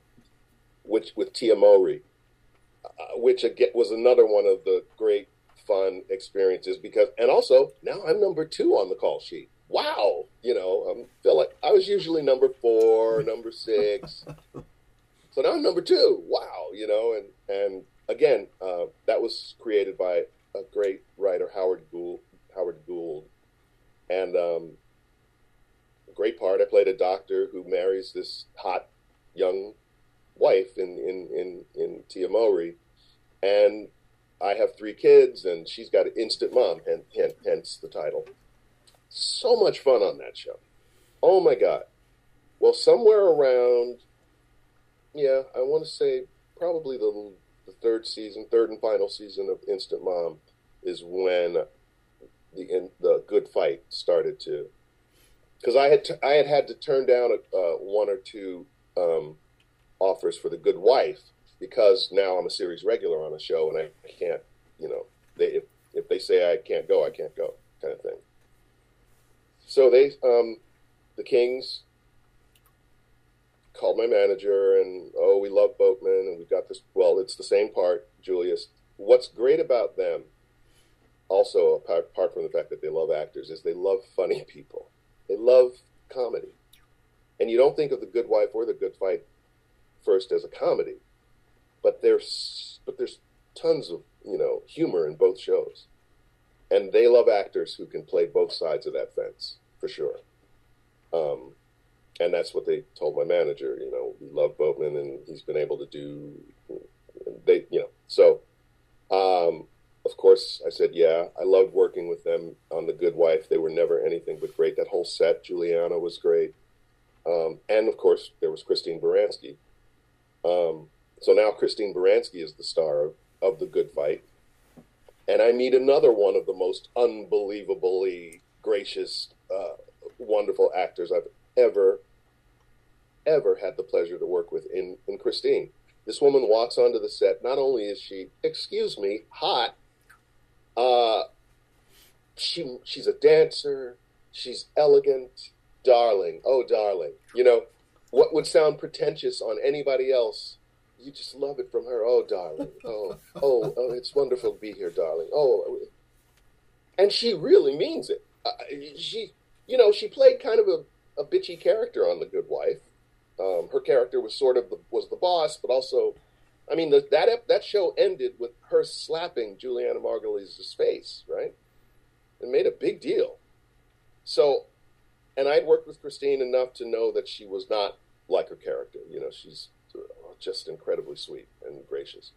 which with Tia Mowry, uh, which again was another one of the great fun experiences because, and also now I'm number two on the call sheet. Wow, you know, I'm feel like I was usually number four, number six. so now I'm number two. Wow, you know, and and again, uh, that was created by a great writer, Howard Gould. Howard Gould, and um, great part. I played a doctor who marries this hot young wife in in in in Tia Mowry, and I have three kids, and she's got an instant mom, and hence the title. So much fun on that show. Oh my god. Well, somewhere around, yeah, I want to say probably the the third season, third and final season of Instant Mom, is when the the good fight started to. Because I had t- I had had to turn down a, uh, one or two um, offers for the Good Wife because now I'm a series regular on a show and I can't, you know, they if, if they say I can't go, I can't go, kind of thing. So they, um, the Kings, called my manager and oh, we love Boatman and we've got this. Well, it's the same part, Julius. What's great about them, also apart, apart from the fact that they love actors, is they love funny people. They love comedy, and you don't think of the Good Wife or the Good Fight first as a comedy, but there's but there's tons of you know humor in both shows, and they love actors who can play both sides of that fence for sure. Um, and that's what they told my manager. You know, we love Boatman, and he's been able to do. They, you know, so um, of course I said, yeah. I loved working with them on The Good Wife. They were never anything but great. That whole set, Julianna was great, um, and of course there was Christine Baranski. Um, so now Christine Baranski is the star of, of The Good Fight, and I meet another one of the most unbelievably gracious, uh, wonderful actors I've ever, ever had the pleasure to work with in, in Christine. This woman walks onto the set. Not only is she, excuse me, hot, uh, she she's a dancer. She's elegant, darling. Oh, darling. You know what would sound pretentious on anybody else. You just love it from her. Oh, darling. Oh, oh, oh. It's wonderful to be here, darling. Oh, and she really means it. Uh, she, you know, she played kind of a a bitchy character on The Good Wife. Um, her character was sort of the, was the boss, but also, I mean, the, that that show ended with her slapping Julianna Margulies' face, right? It made a big deal. So, and I'd worked with Christine enough to know that she was not like her character. You know, she's uh, just incredibly sweet and gracious.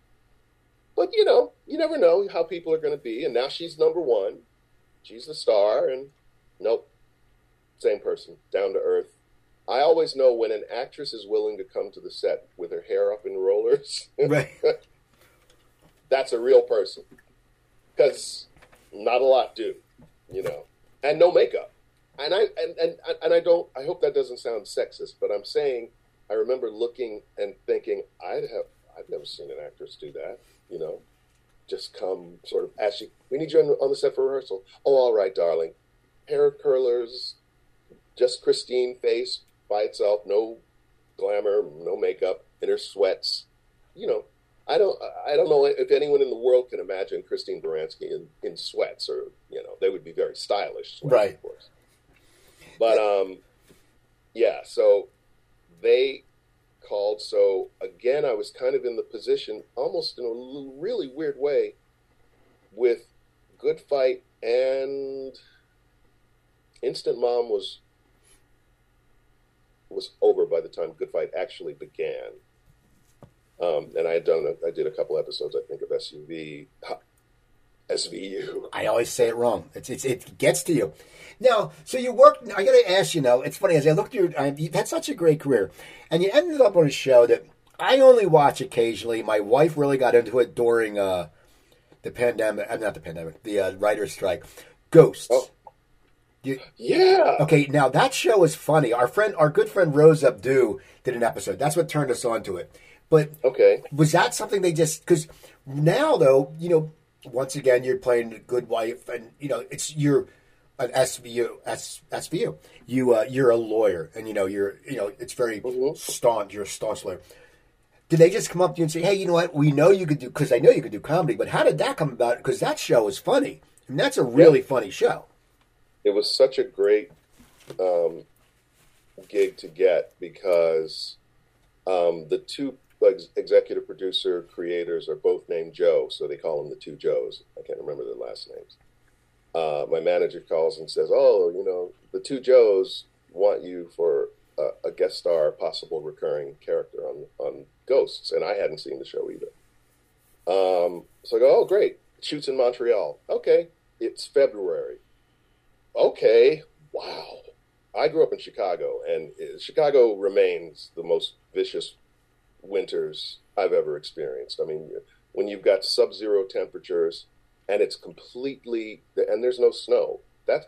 But you know, you never know how people are going to be. And now she's number one. She's the star, and nope, same person, down to earth. I always know when an actress is willing to come to the set with her hair up in rollers. Right. that's a real person. Because not a lot do, you know, and no makeup. And I and, and and I don't. I hope that doesn't sound sexist, but I'm saying I remember looking and thinking I'd have. I've never seen an actress do that. You know, just come sort of as she. We need you on, on the set for rehearsal. Oh, all right, darling. Hair curlers, just Christine face by itself, no glamour, no makeup, in her sweats. You know, I don't, I don't know if anyone in the world can imagine Christine Baranski in, in sweats, or you know, they would be very stylish, sweats, right? Of course. But um, yeah. So they called. So again, I was kind of in the position, almost in a really weird way, with Good Fight and Instant Mom was was over by the time Good Fight actually began. Um, and I had done, a, I did a couple episodes, I think, of SUV, SVU. I always say it wrong. It's, it's it gets to you. Now, so you worked. I got to ask you now. It's funny as I looked at your. you've had such a great career, and you ended up on a show that I only watch occasionally. My wife really got into it during uh, the pandemic. Uh, not the pandemic. The uh, writer's strike. Ghosts. Oh. You, yeah. Okay, now that show is funny. Our friend, our good friend Rose Abdoo did an episode. That's what turned us on to it. But okay, was that something they just because now though you know once again you're playing a good wife and you know it's you're an SVU S, SVU you uh, you're a lawyer and you know you're you know it's very mm-hmm. staunch you're a staunch lawyer. Did they just come up to you and say, "Hey, you know what? We know you could do because I know you could do comedy, but how did that come about? Because that show is funny. I mean, that's a really yeah. funny show." It was such a great um, gig to get because um, the two ex- executive producer creators are both named Joe, so they call them the two Joes. I can't remember their last names. Uh, my manager calls and says, "Oh, you know, the two Joes want you for a, a guest star, possible recurring character on on Ghosts," and I hadn't seen the show either. Um, so I go, "Oh, great! shoots in Montreal. Okay, it's February. Okay, wow. I grew up in Chicago, and uh, Chicago remains the most vicious winters I've ever experienced. I mean, when you've got sub-zero temperatures and it's completely and there's no snow. That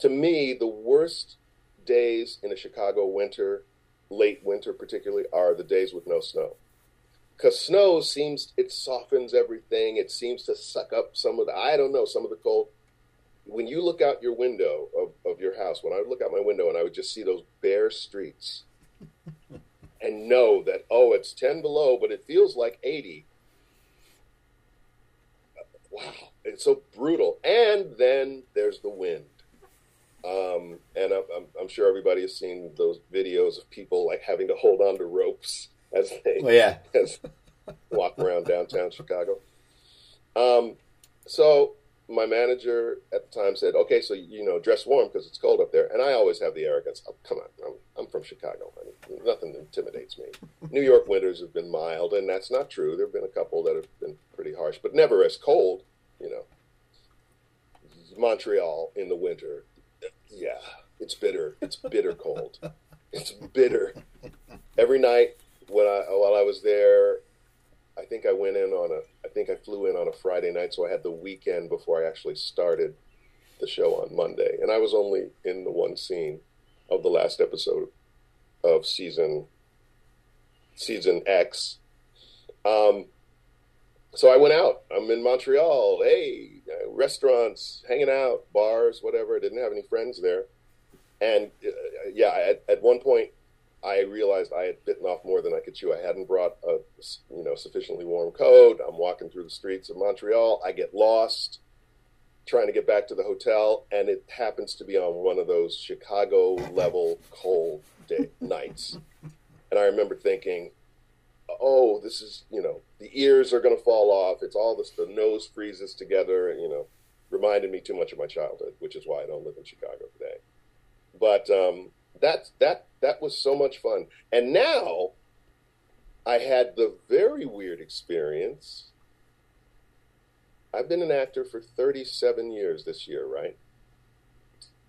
to me the worst days in a Chicago winter, late winter particularly, are the days with no snow because snow seems it softens everything. It seems to suck up some of the I don't know some of the cold. When you look out your window of, of your house, when I would look out my window and I would just see those bare streets, and know that oh it's ten below, but it feels like eighty. Wow, it's so brutal. And then there's the wind. Um, and I'm, I'm, I'm sure everybody has seen those videos of people like having to hold on to ropes as they well, yeah. as walk around downtown Chicago. Um, so my manager at the time said, "Okay, so you know, dress warm because it's cold up there." And I always have the arrogance, "Oh, come on, I'm, I'm from Chicago. I mean, nothing intimidates me." New York winters have been mild, and that's not true. There have been a couple that have been pretty harsh, but never as cold. You know, Montreal in the winter, yeah, it's bitter. It's bitter cold. It's bitter. Every night when I while I was there, I think I went in on a I think I flew in on a Friday night, so I had the weekend before I actually started the show on Monday, and I was only in the one scene of the last episode of season season X. Um, so I went out. I'm in Montreal. Hey, restaurants, hanging out, bars, whatever. I didn't have any friends there, and uh, yeah, at, at one point I realized I had bitten off more than I could chew. I hadn't brought a you know sufficiently warm coat. I'm walking through the streets of Montreal. I get lost trying to get back to the hotel, and it happens to be on one of those Chicago level cold day, nights. And I remember thinking, "Oh, this is you know the ears are going to fall off. It's all this. The nose freezes together. You know, reminded me too much of my childhood, which is why I don't live in Chicago today." But um, that that that was so much fun. And now I had the very weird experience. I've been an actor for 37 years this year, right?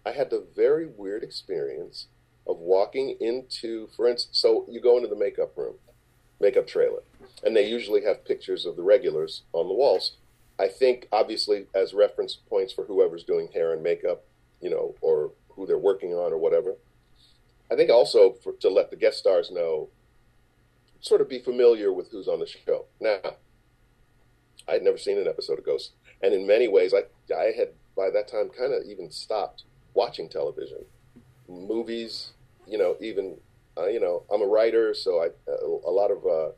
I had the very weird experience of walking into, for instance, so you go into the makeup room, makeup trailer, and they usually have pictures of the regulars on the walls. I think, obviously, as reference points for whoever's doing hair and makeup, you know, or who they're working on or whatever. I think also for, to let the guest stars know, sort of be familiar with who's on the show. Now, I had never seen an episode of Ghost, and in many ways, I I had by that time kind of even stopped watching television, movies. You know, even uh, you know, I'm a writer, so I a, a lot of uh,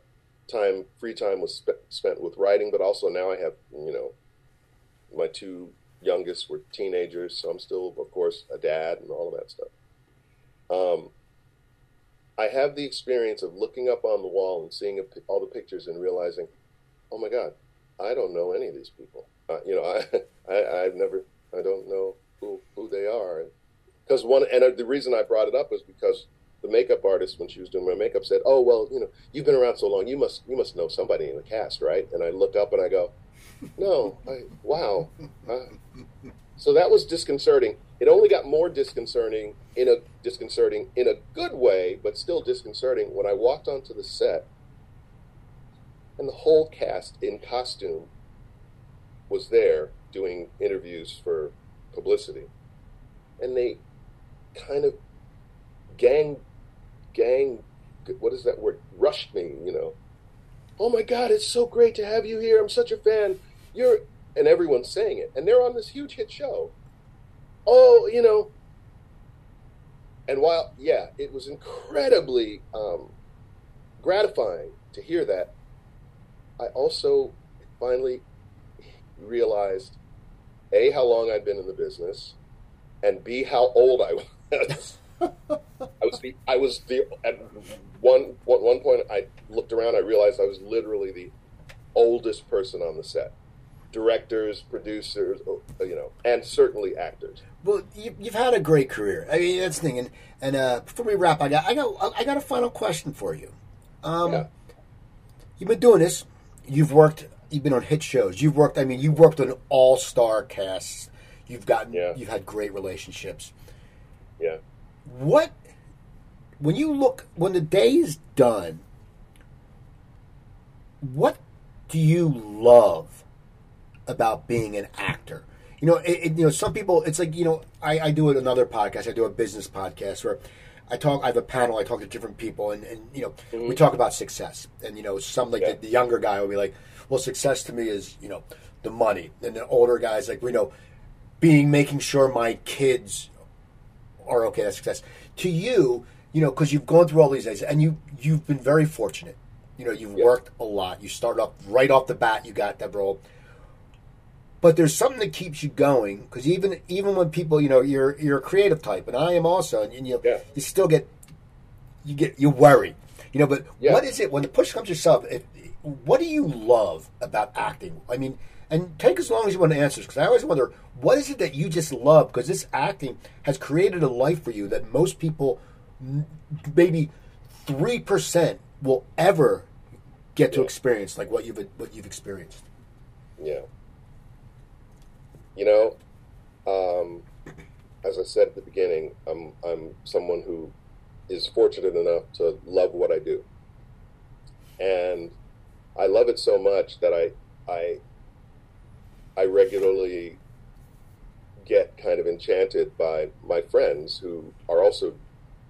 time, free time was sp- spent with writing, but also now I have you know, my two youngest were teenagers, so I'm still, of course, a dad and all of that stuff. Um, I have the experience of looking up on the wall and seeing all the pictures and realizing, oh my God, I don't know any of these people. Uh, you know, I, I I've never, I don't know who who they are. Because one, and the reason I brought it up was because the makeup artist, when she was doing my makeup, said, "Oh well, you know, you've been around so long, you must you must know somebody in the cast, right?" And I look up and I go, "No, I wow." Uh, so that was disconcerting. It only got more disconcerting in a disconcerting in a good way, but still disconcerting when I walked onto the set and the whole cast in costume was there doing interviews for publicity. And they kind of gang gang what is that word? Rushed me, you know. Oh my god, it's so great to have you here. I'm such a fan. You're and everyone's saying it. And they're on this huge hit show oh, you know. And while, yeah, it was incredibly um, gratifying to hear that, I also finally realized A, how long I'd been in the business, and B, how old I was. I was the I was the at one one one point I looked around. I realized I was literally the oldest person on the set. Directors, producers, oh, you know, and certainly actors. Well, you, you've had a great career. I mean, that's the thing. And, and uh, before we wrap, I got I got I got a final question for you. Um, Yeah. You've been doing this. You've worked. You've been on hit shows. You've worked. I mean, you've worked on all star casts. You've gotten. Yeah. You've had great relationships. Yeah. What when you look when the day is done? What do you love about being an actor? You know, it, it- you know, some people. It's like you know, I, I do another podcast. I do a business podcast where I talk. I have a panel. I talk to different people, and, and you know, we mm-hmm. talk about success. And you know, some like Yeah. the, the younger guy will be like, "Well, success to me is you know the money," and the older guys like, "We know being making sure my kids are okay. That's success." To you, you know, because you've gone through all these days, and you you've been very fortunate. You know, you've Yeah. worked a lot. You started off right off the bat. You got that role but there's something that keeps you going because even even when people you know you're you're a creative type and I am also and, you Yeah. you still get you get you worry you know but Yeah. what is it when the push comes to shove if, what do you love about acting I mean and take as long as you want to answer because I always wonder what is it that you just love because this acting has created a life for you that most people maybe three percent will ever get to Yeah. experience like what you've what you've experienced Yeah. You know, um, as I said at the beginning, I'm I'm someone who is fortunate enough to love what I do, and I love it so much that I I I regularly get kind of enchanted by my friends who are also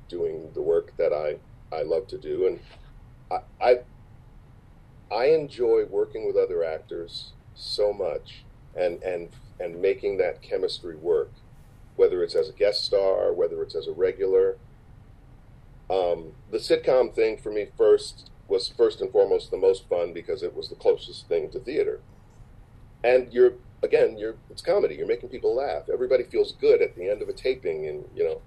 doing the work that I I love to do, and I I, I enjoy working with other actors so much. And and and making that chemistry work, whether it's as a guest star, whether it's as a regular. Um, the sitcom thing for me first was first and foremost the most fun because it was the closest thing to theater, and you're again you're it's comedy. You're making people laugh. Everybody feels good at the end of a taping, and you know.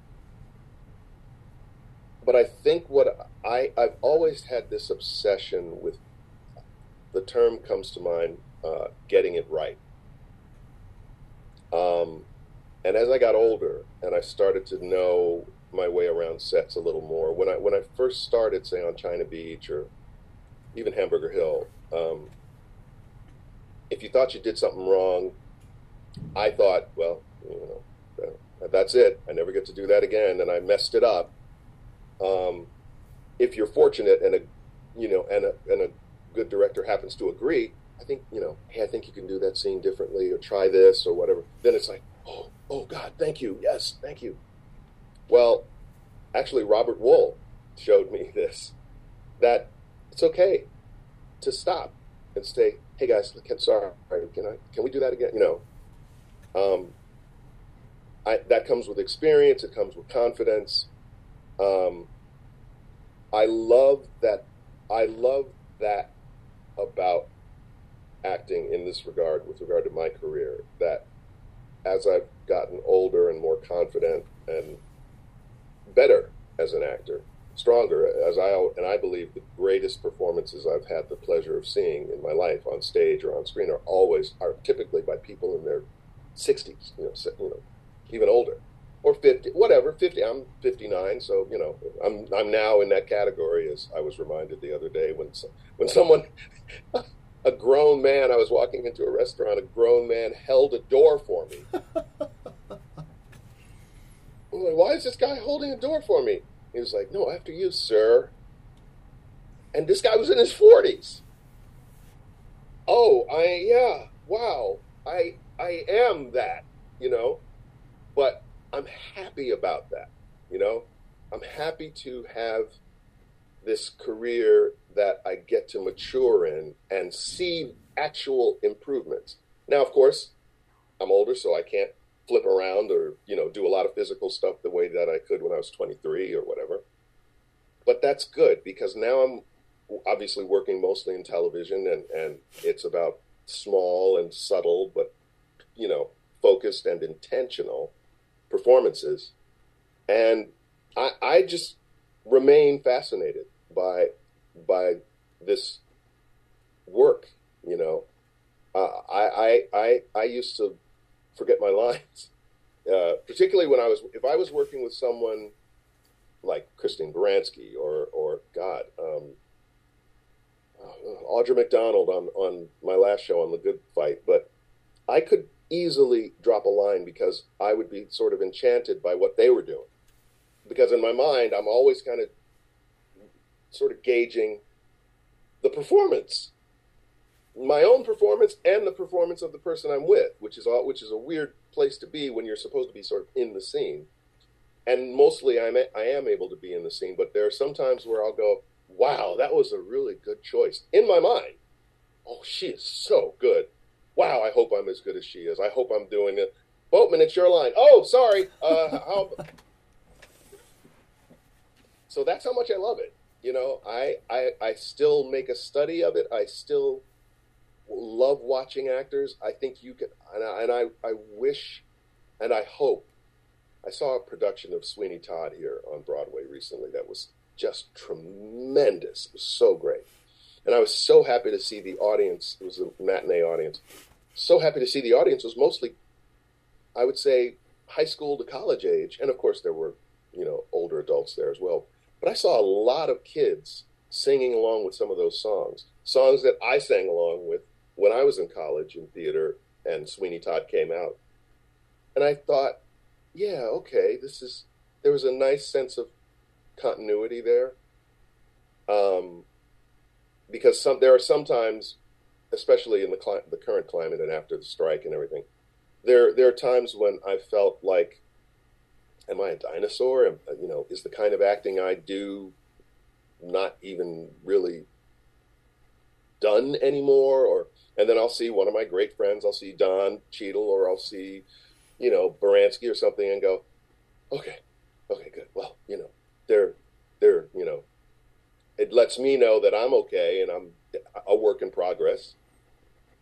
But I think what I I've always had this obsession with. The term comes to mind, uh, getting it right. Um, and as I got older and I started to know my way around sets a little more, when I when I first started, say on China Beach or even Hamburger Hill, um, if you thought you did something wrong, I thought, well, you know, that's it. I never get to do that again, and I messed it up. Um, if you're fortunate and a, you know, and a and a good director happens to agree, I think you know, hey, I think you can do that scene differently, or try this, or whatever. Then it's like, oh, oh God, thank you, yes, thank you. Well, actually, Robert Wuhl showed me this that it's okay to stop and say, hey guys, can, sorry, can I can we do that again? You know, um, I, that comes with experience. It comes with confidence. Um, I love that. I love that about acting in this regard with regard to my career that as I've gotten older and more confident and better as an actor, stronger as I and I believe the greatest performances I've had the pleasure of seeing in my life on stage or on screen are always are typically by people in their 60s, you know, you know, even older or 50, whatever, 50. I'm 59, so you know, I'm I'm now in that category as I was reminded the other day when when someone a grown man, I was walking into a restaurant, a grown man held a door for me. I'm like, why is this guy holding a door for me? He was like, no, after you, sir. And this guy was in his 40s. Oh, I, yeah, wow. I, I am that, you know, but I'm happy about that, you know. I'm happy to have this career that I get to mature in and see actual improvements. Now, of course, I'm older, so I can't flip around or you know do a lot of physical stuff the way that I could when I was 23 or whatever. But that's good because now I'm obviously working mostly in television, and and it's about small and subtle, but you know focused and intentional performances, and I I just remain fascinated by by this work. You know, uh, I, I I I used to forget my lines, uh, particularly when I was if I was working with someone like Christine Baranski or or God. Um, uh, Audra McDonald on, on my last show on The Good Fight, but I could easily drop a line because I would be sort of enchanted by what they were doing. Because in my mind, I'm always kind of sort of gauging the performance, my own performance, and the performance of the person I'm with, which is all, which is a weird place to be when you're supposed to be sort of in the scene. And mostly, I'm a, I am able to be in the scene, but there are some times where I'll go, "Wow, that was a really good choice." In my mind, oh, she is so good. Wow, I hope I'm as good as she is. I hope I'm doing it. Boatman, it's your line. Oh, sorry. Uh, how... so that's how much I love it. You know, I, I I still make a study of it. I still love watching actors. I think you can, and I, and I, I wish, and I hope. I saw a production of Sweeney Todd here on Broadway recently that was just tremendous. It was so great. And I was so happy to see the audience. It was a matinee audience. So happy to see the audience was mostly, I would say, high school to college age. And of course, there were, you know, older adults there as well. But I saw a lot of kids singing along with some of those songs, songs that I sang along with when I was in college in theater and Sweeney Todd came out. And I thought, yeah, okay, this is, there was a nice sense of continuity there. Um, because some, there are sometimes, especially in the, cli- the current climate and after the strike and everything, there, there are times when I felt like am I a dinosaur? Am, you know, is the kind of acting I do not even really done anymore? Or and then I'll see one of my great friends. I'll see Don Cheadle, or I'll see, you know, Baranski or something, and go, okay, okay, good. Well, you know, they're they're you know, it lets me know that I'm okay and I'm a work in progress.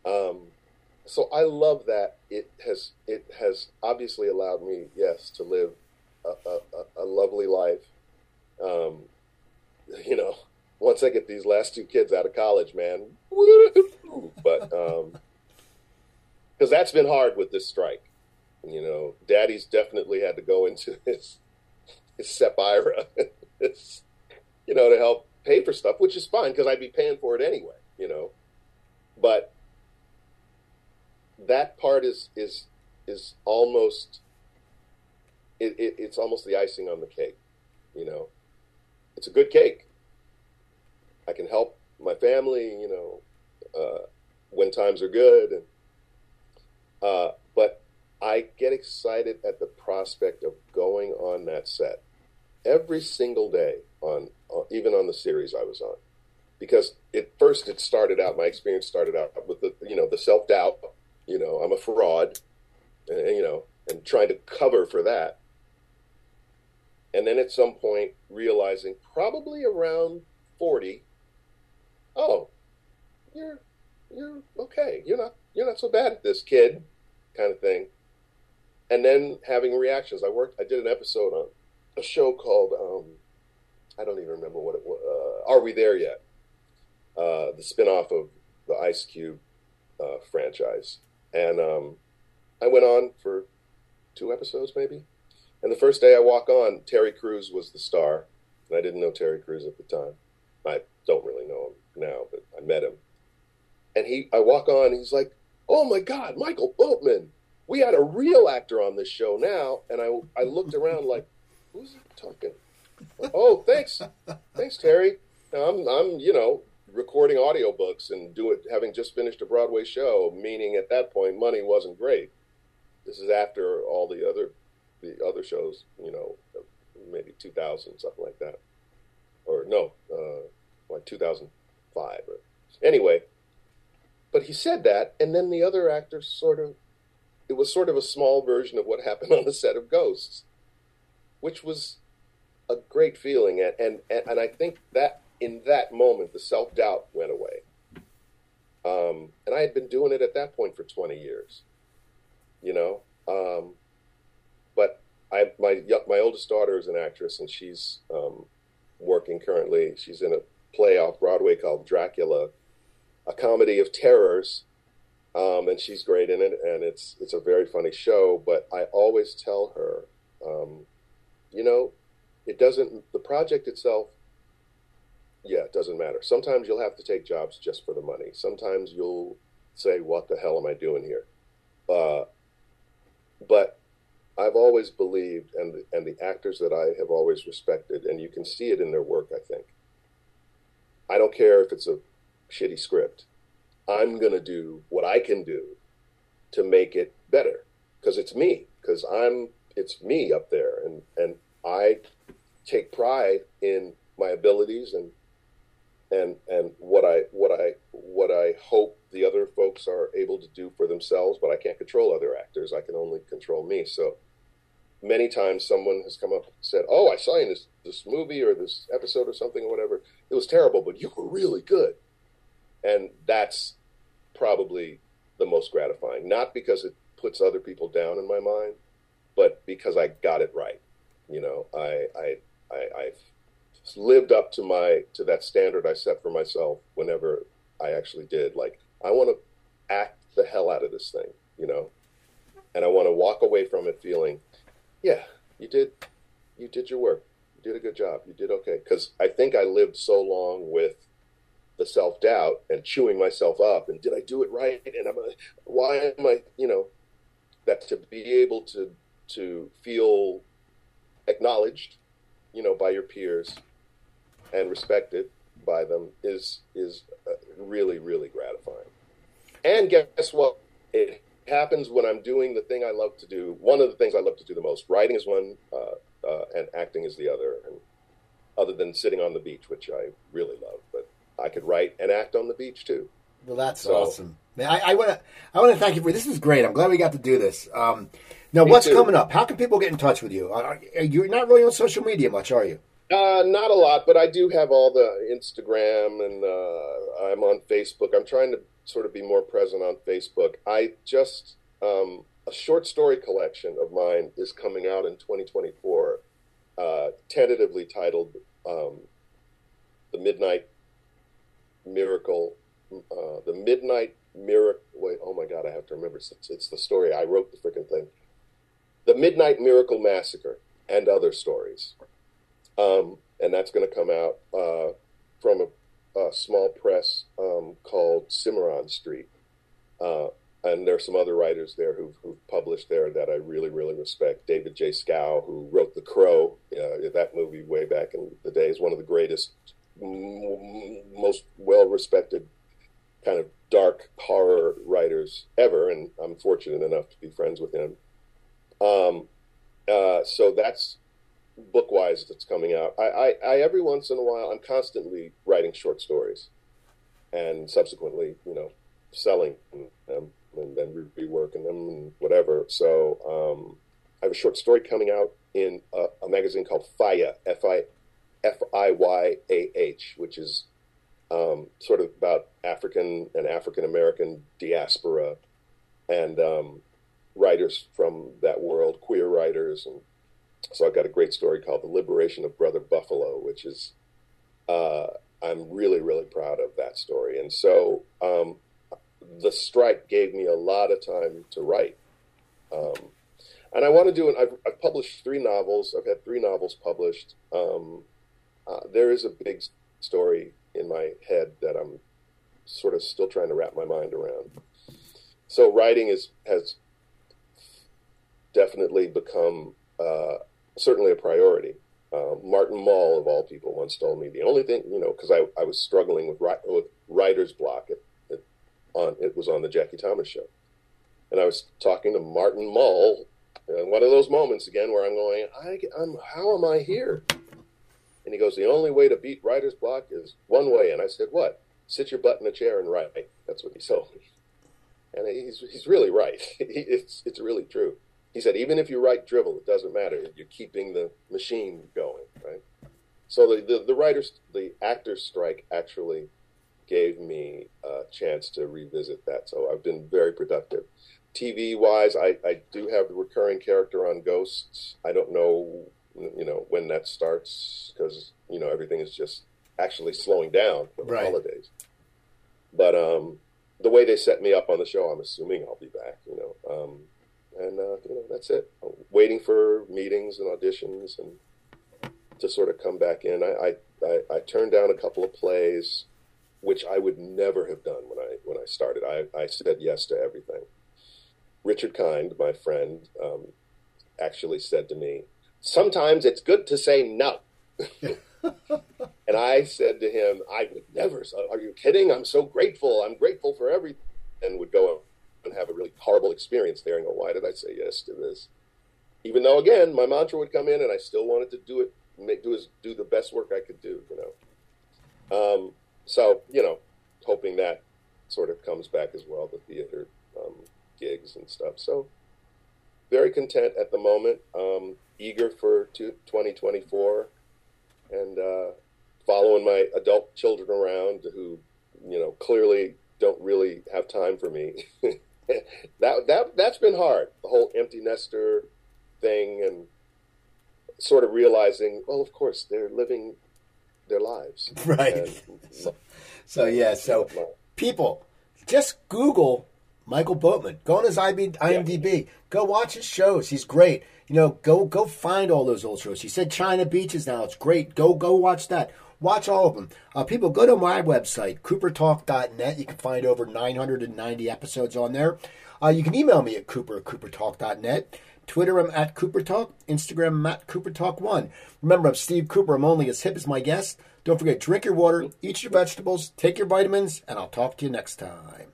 Um, so I love that it has it has obviously allowed me, yes, to live a, a, a lovely life. Um, you know, once I get these last two kids out of college, man, but because um, that's been hard with this strike. You know, Daddy's definitely had to go into his his SEP IRA, you know, to help pay for stuff, which is fine because I'd be paying for it anyway. You know, but that part is is is almost it, it, it's almost the icing on the cake. You know, it's a good cake. I can help my family, you know, uh, when times are good, and uh, but I get excited at the prospect of going on that set every single day on, on even on the series I was on, because at first it started out. My experience started out with the you know the self doubt. You know, I'm a fraud, and, and you know, and trying to cover for that and then at some point realizing probably around 40 oh you're you're okay. You're not you're not so bad at this kid kind of thing. And then having reactions. I worked i did an episode on a show called um, i don't even remember what it was uh, are we there yet? Uh, the spin-off of the ice cube uh, franchise. And um, i went on for two episodes maybe and the first day I walk on, Terry Crews was the star. And I didn't know Terry Crews at the time. I don't really know him now, but I met him. And he, I walk on, he's like, "Oh my God, Michael Boatman! We had a real actor on this show now." And I, I looked around like, "Who's talking?" oh, thanks, thanks, Terry. I'm, I'm, you know, recording audiobooks and do it, having just finished a Broadway show. Meaning, at that point, money wasn't great. This is after all the other the other shows, you know, maybe 2000, something like that. Or no, uh, like 2005. Or, anyway, but he said that, and then the other actor sort of, it was sort of a small version of what happened on the set of Ghosts, which was a great feeling. And, and, and I think that in that moment, the self doubt went away. Um, and I had been doing it at that point for 20 years, you know. Um, but I my my oldest daughter is an actress, and she's um, working currently. She's in a play off Broadway called Dracula, a comedy of terrors, um, and she's great in it. And it's it's a very funny show. But I always tell her, um, you know, it doesn't. The project itself, yeah, it doesn't matter. Sometimes you'll have to take jobs just for the money. Sometimes you'll say, "What the hell am I doing here?" Uh, but I've always believed, and and the actors that I have always respected, and you can see it in their work. I think. I don't care if it's a shitty script. I'm gonna do what I can do to make it better because it's me. Because I'm it's me up there, and and I take pride in my abilities and and and what I what I what I hope the other folks are able to do for themselves, but I can't control other actors. I can only control me. So many times someone has come up and said, "Oh, I saw you in this this movie or this episode or something or whatever. It was terrible, but you were really good." And that's probably the most gratifying, not because it puts other people down in my mind, but because I got it right. You know, I I I I've lived up to my to that standard I set for myself whenever I actually did. Like I want to act the hell out of this thing, you know, and I want to walk away from it feeling yeah, you did, you did your work. You did a good job. You did okay. Because I think I lived so long with the self doubt and chewing myself up. And did I do it right? And I'm, why am I, you know, that to be able to to feel acknowledged, you know, by your peers and respected by them is is uh, really really gratifying. And guess what? It happens when I'm doing the thing I love to do. One of the things I love to do the most. Writing is one, uh, uh, and acting is the other. And other than sitting on the beach, which I really love, but I could write and act on the beach too. Well, that's so, awesome. Man, I want to I want to thank you for this. Is great. I'm glad we got to do this. Um, now, what's too. coming up? How can people get in touch with you? Are, you're not really on social media much, are you? Uh, not a lot, but I do have all the Instagram and uh, I'm on Facebook. I'm trying to sort of be more present on Facebook. I just um, a short story collection of mine is coming out in 2024, uh, tentatively titled um, "The Midnight Miracle." Uh, the Midnight Miracle. Wait, oh my God, I have to remember. It's, it's the story I wrote. The freaking thing. The Midnight Miracle Massacre and other stories, um, and that's going to come out uh, from a a small press um, called Cimarron Street. Uh, and there are some other writers there who've, who've, published there that I really, really respect. David J. Schow, who wrote The Crow, uh, that movie way back in the day, is one of the greatest, m- most well respected kind of dark horror writers ever. And I'm fortunate enough to be friends with him. Um, uh, so that's book wise that's coming out. I, I, I, every once in a while I'm constantly writing short stories, and subsequently, you know, selling them and then reworking them and whatever. So um, I have a short story coming out in a, a magazine called Fiyah F I F I Y A H, which is um, sort of about African and African American diaspora and um, writers from that world, queer writers and so I've got a great story called "The Liberation of Brother Buffalo," which is uh, I'm really really proud of that story. And so um, the strike gave me a lot of time to write. Um, and I want to do it. I've, I've, published three novels. I've had three novels published. Um, uh, there is a big story in my head that I'm sort of still trying to wrap my mind around. So writing is has definitely become uh, certainly a priority. Uh, Martin Mull, of all people, once told me the only thing, you know, because I, I was struggling with, with writer's block. It, it, on, it was on the Jackie Thomas show. And I was talking to Martin Mull, and one of those moments again where I'm going, I, I'm, how am I here? And he goes, the only way to beat writer's block is one way. And I said, what? Sit your butt in a chair and write. That's what he told me. And he's, he's really right. it's, it's really true he said, even if you write drivel, it doesn't matter. You're keeping the machine going, right? So the, the, the writers, the actors strike actually gave me a chance to revisit that. So I've been very productive. TV wise, I, I do have the recurring character on Ghosts. I don't know you know, when that starts because you know everything is just actually slowing down for the Right. holidays. But um, the way they set me up on the show, I'm assuming I'll be back. You know, um, and uh, you know that's it. Waiting for meetings and auditions and to sort of come back in. I I, I, I turned down a couple of plays, which I would never have done when I when I started. I, I said yes to everything. Richard Kind, my friend, um, actually said to me, "Sometimes it's good to say no." and I said to him, "I would never. Are you kidding? I'm so grateful. I'm grateful for everything." And would go and have a really horrible experience there and go, "Why did I say yes to this?" Even though, again, my mantra would come in, and I still wanted to do it, make do do the best work I could do. You know. Um, so you know, hoping that sort of comes back as well, the theater um, gigs and stuff. So very content at the moment. Um, eager for two, 2024 and uh, following my adult children around who, you know, clearly don't really have time for me. that that that's been hard. The whole empty nester thing and sort of realizing, well, of course, they're living their lives. Right. And- So, so yeah, so people, just Google Michael Boatman. Go on his IB, IMDb. Go watch his shows. He's great. You know, go go find all those old shows. He said China Beaches now. It's great. Go go watch that. Watch all of them. Uh, people, go to my website, coopertalk.net. You can find over 990 episodes on there. Uh, you can email me at cooper at coopertalk.net. Twitter, I'm at Cooper Talk. Instagram, I'm at Cooper Talk One. Remember, I'm Steve Cooper. I'm only as hip as my guest. Don't forget, drink your water, eat your vegetables, take your vitamins, and I'll talk to you next time.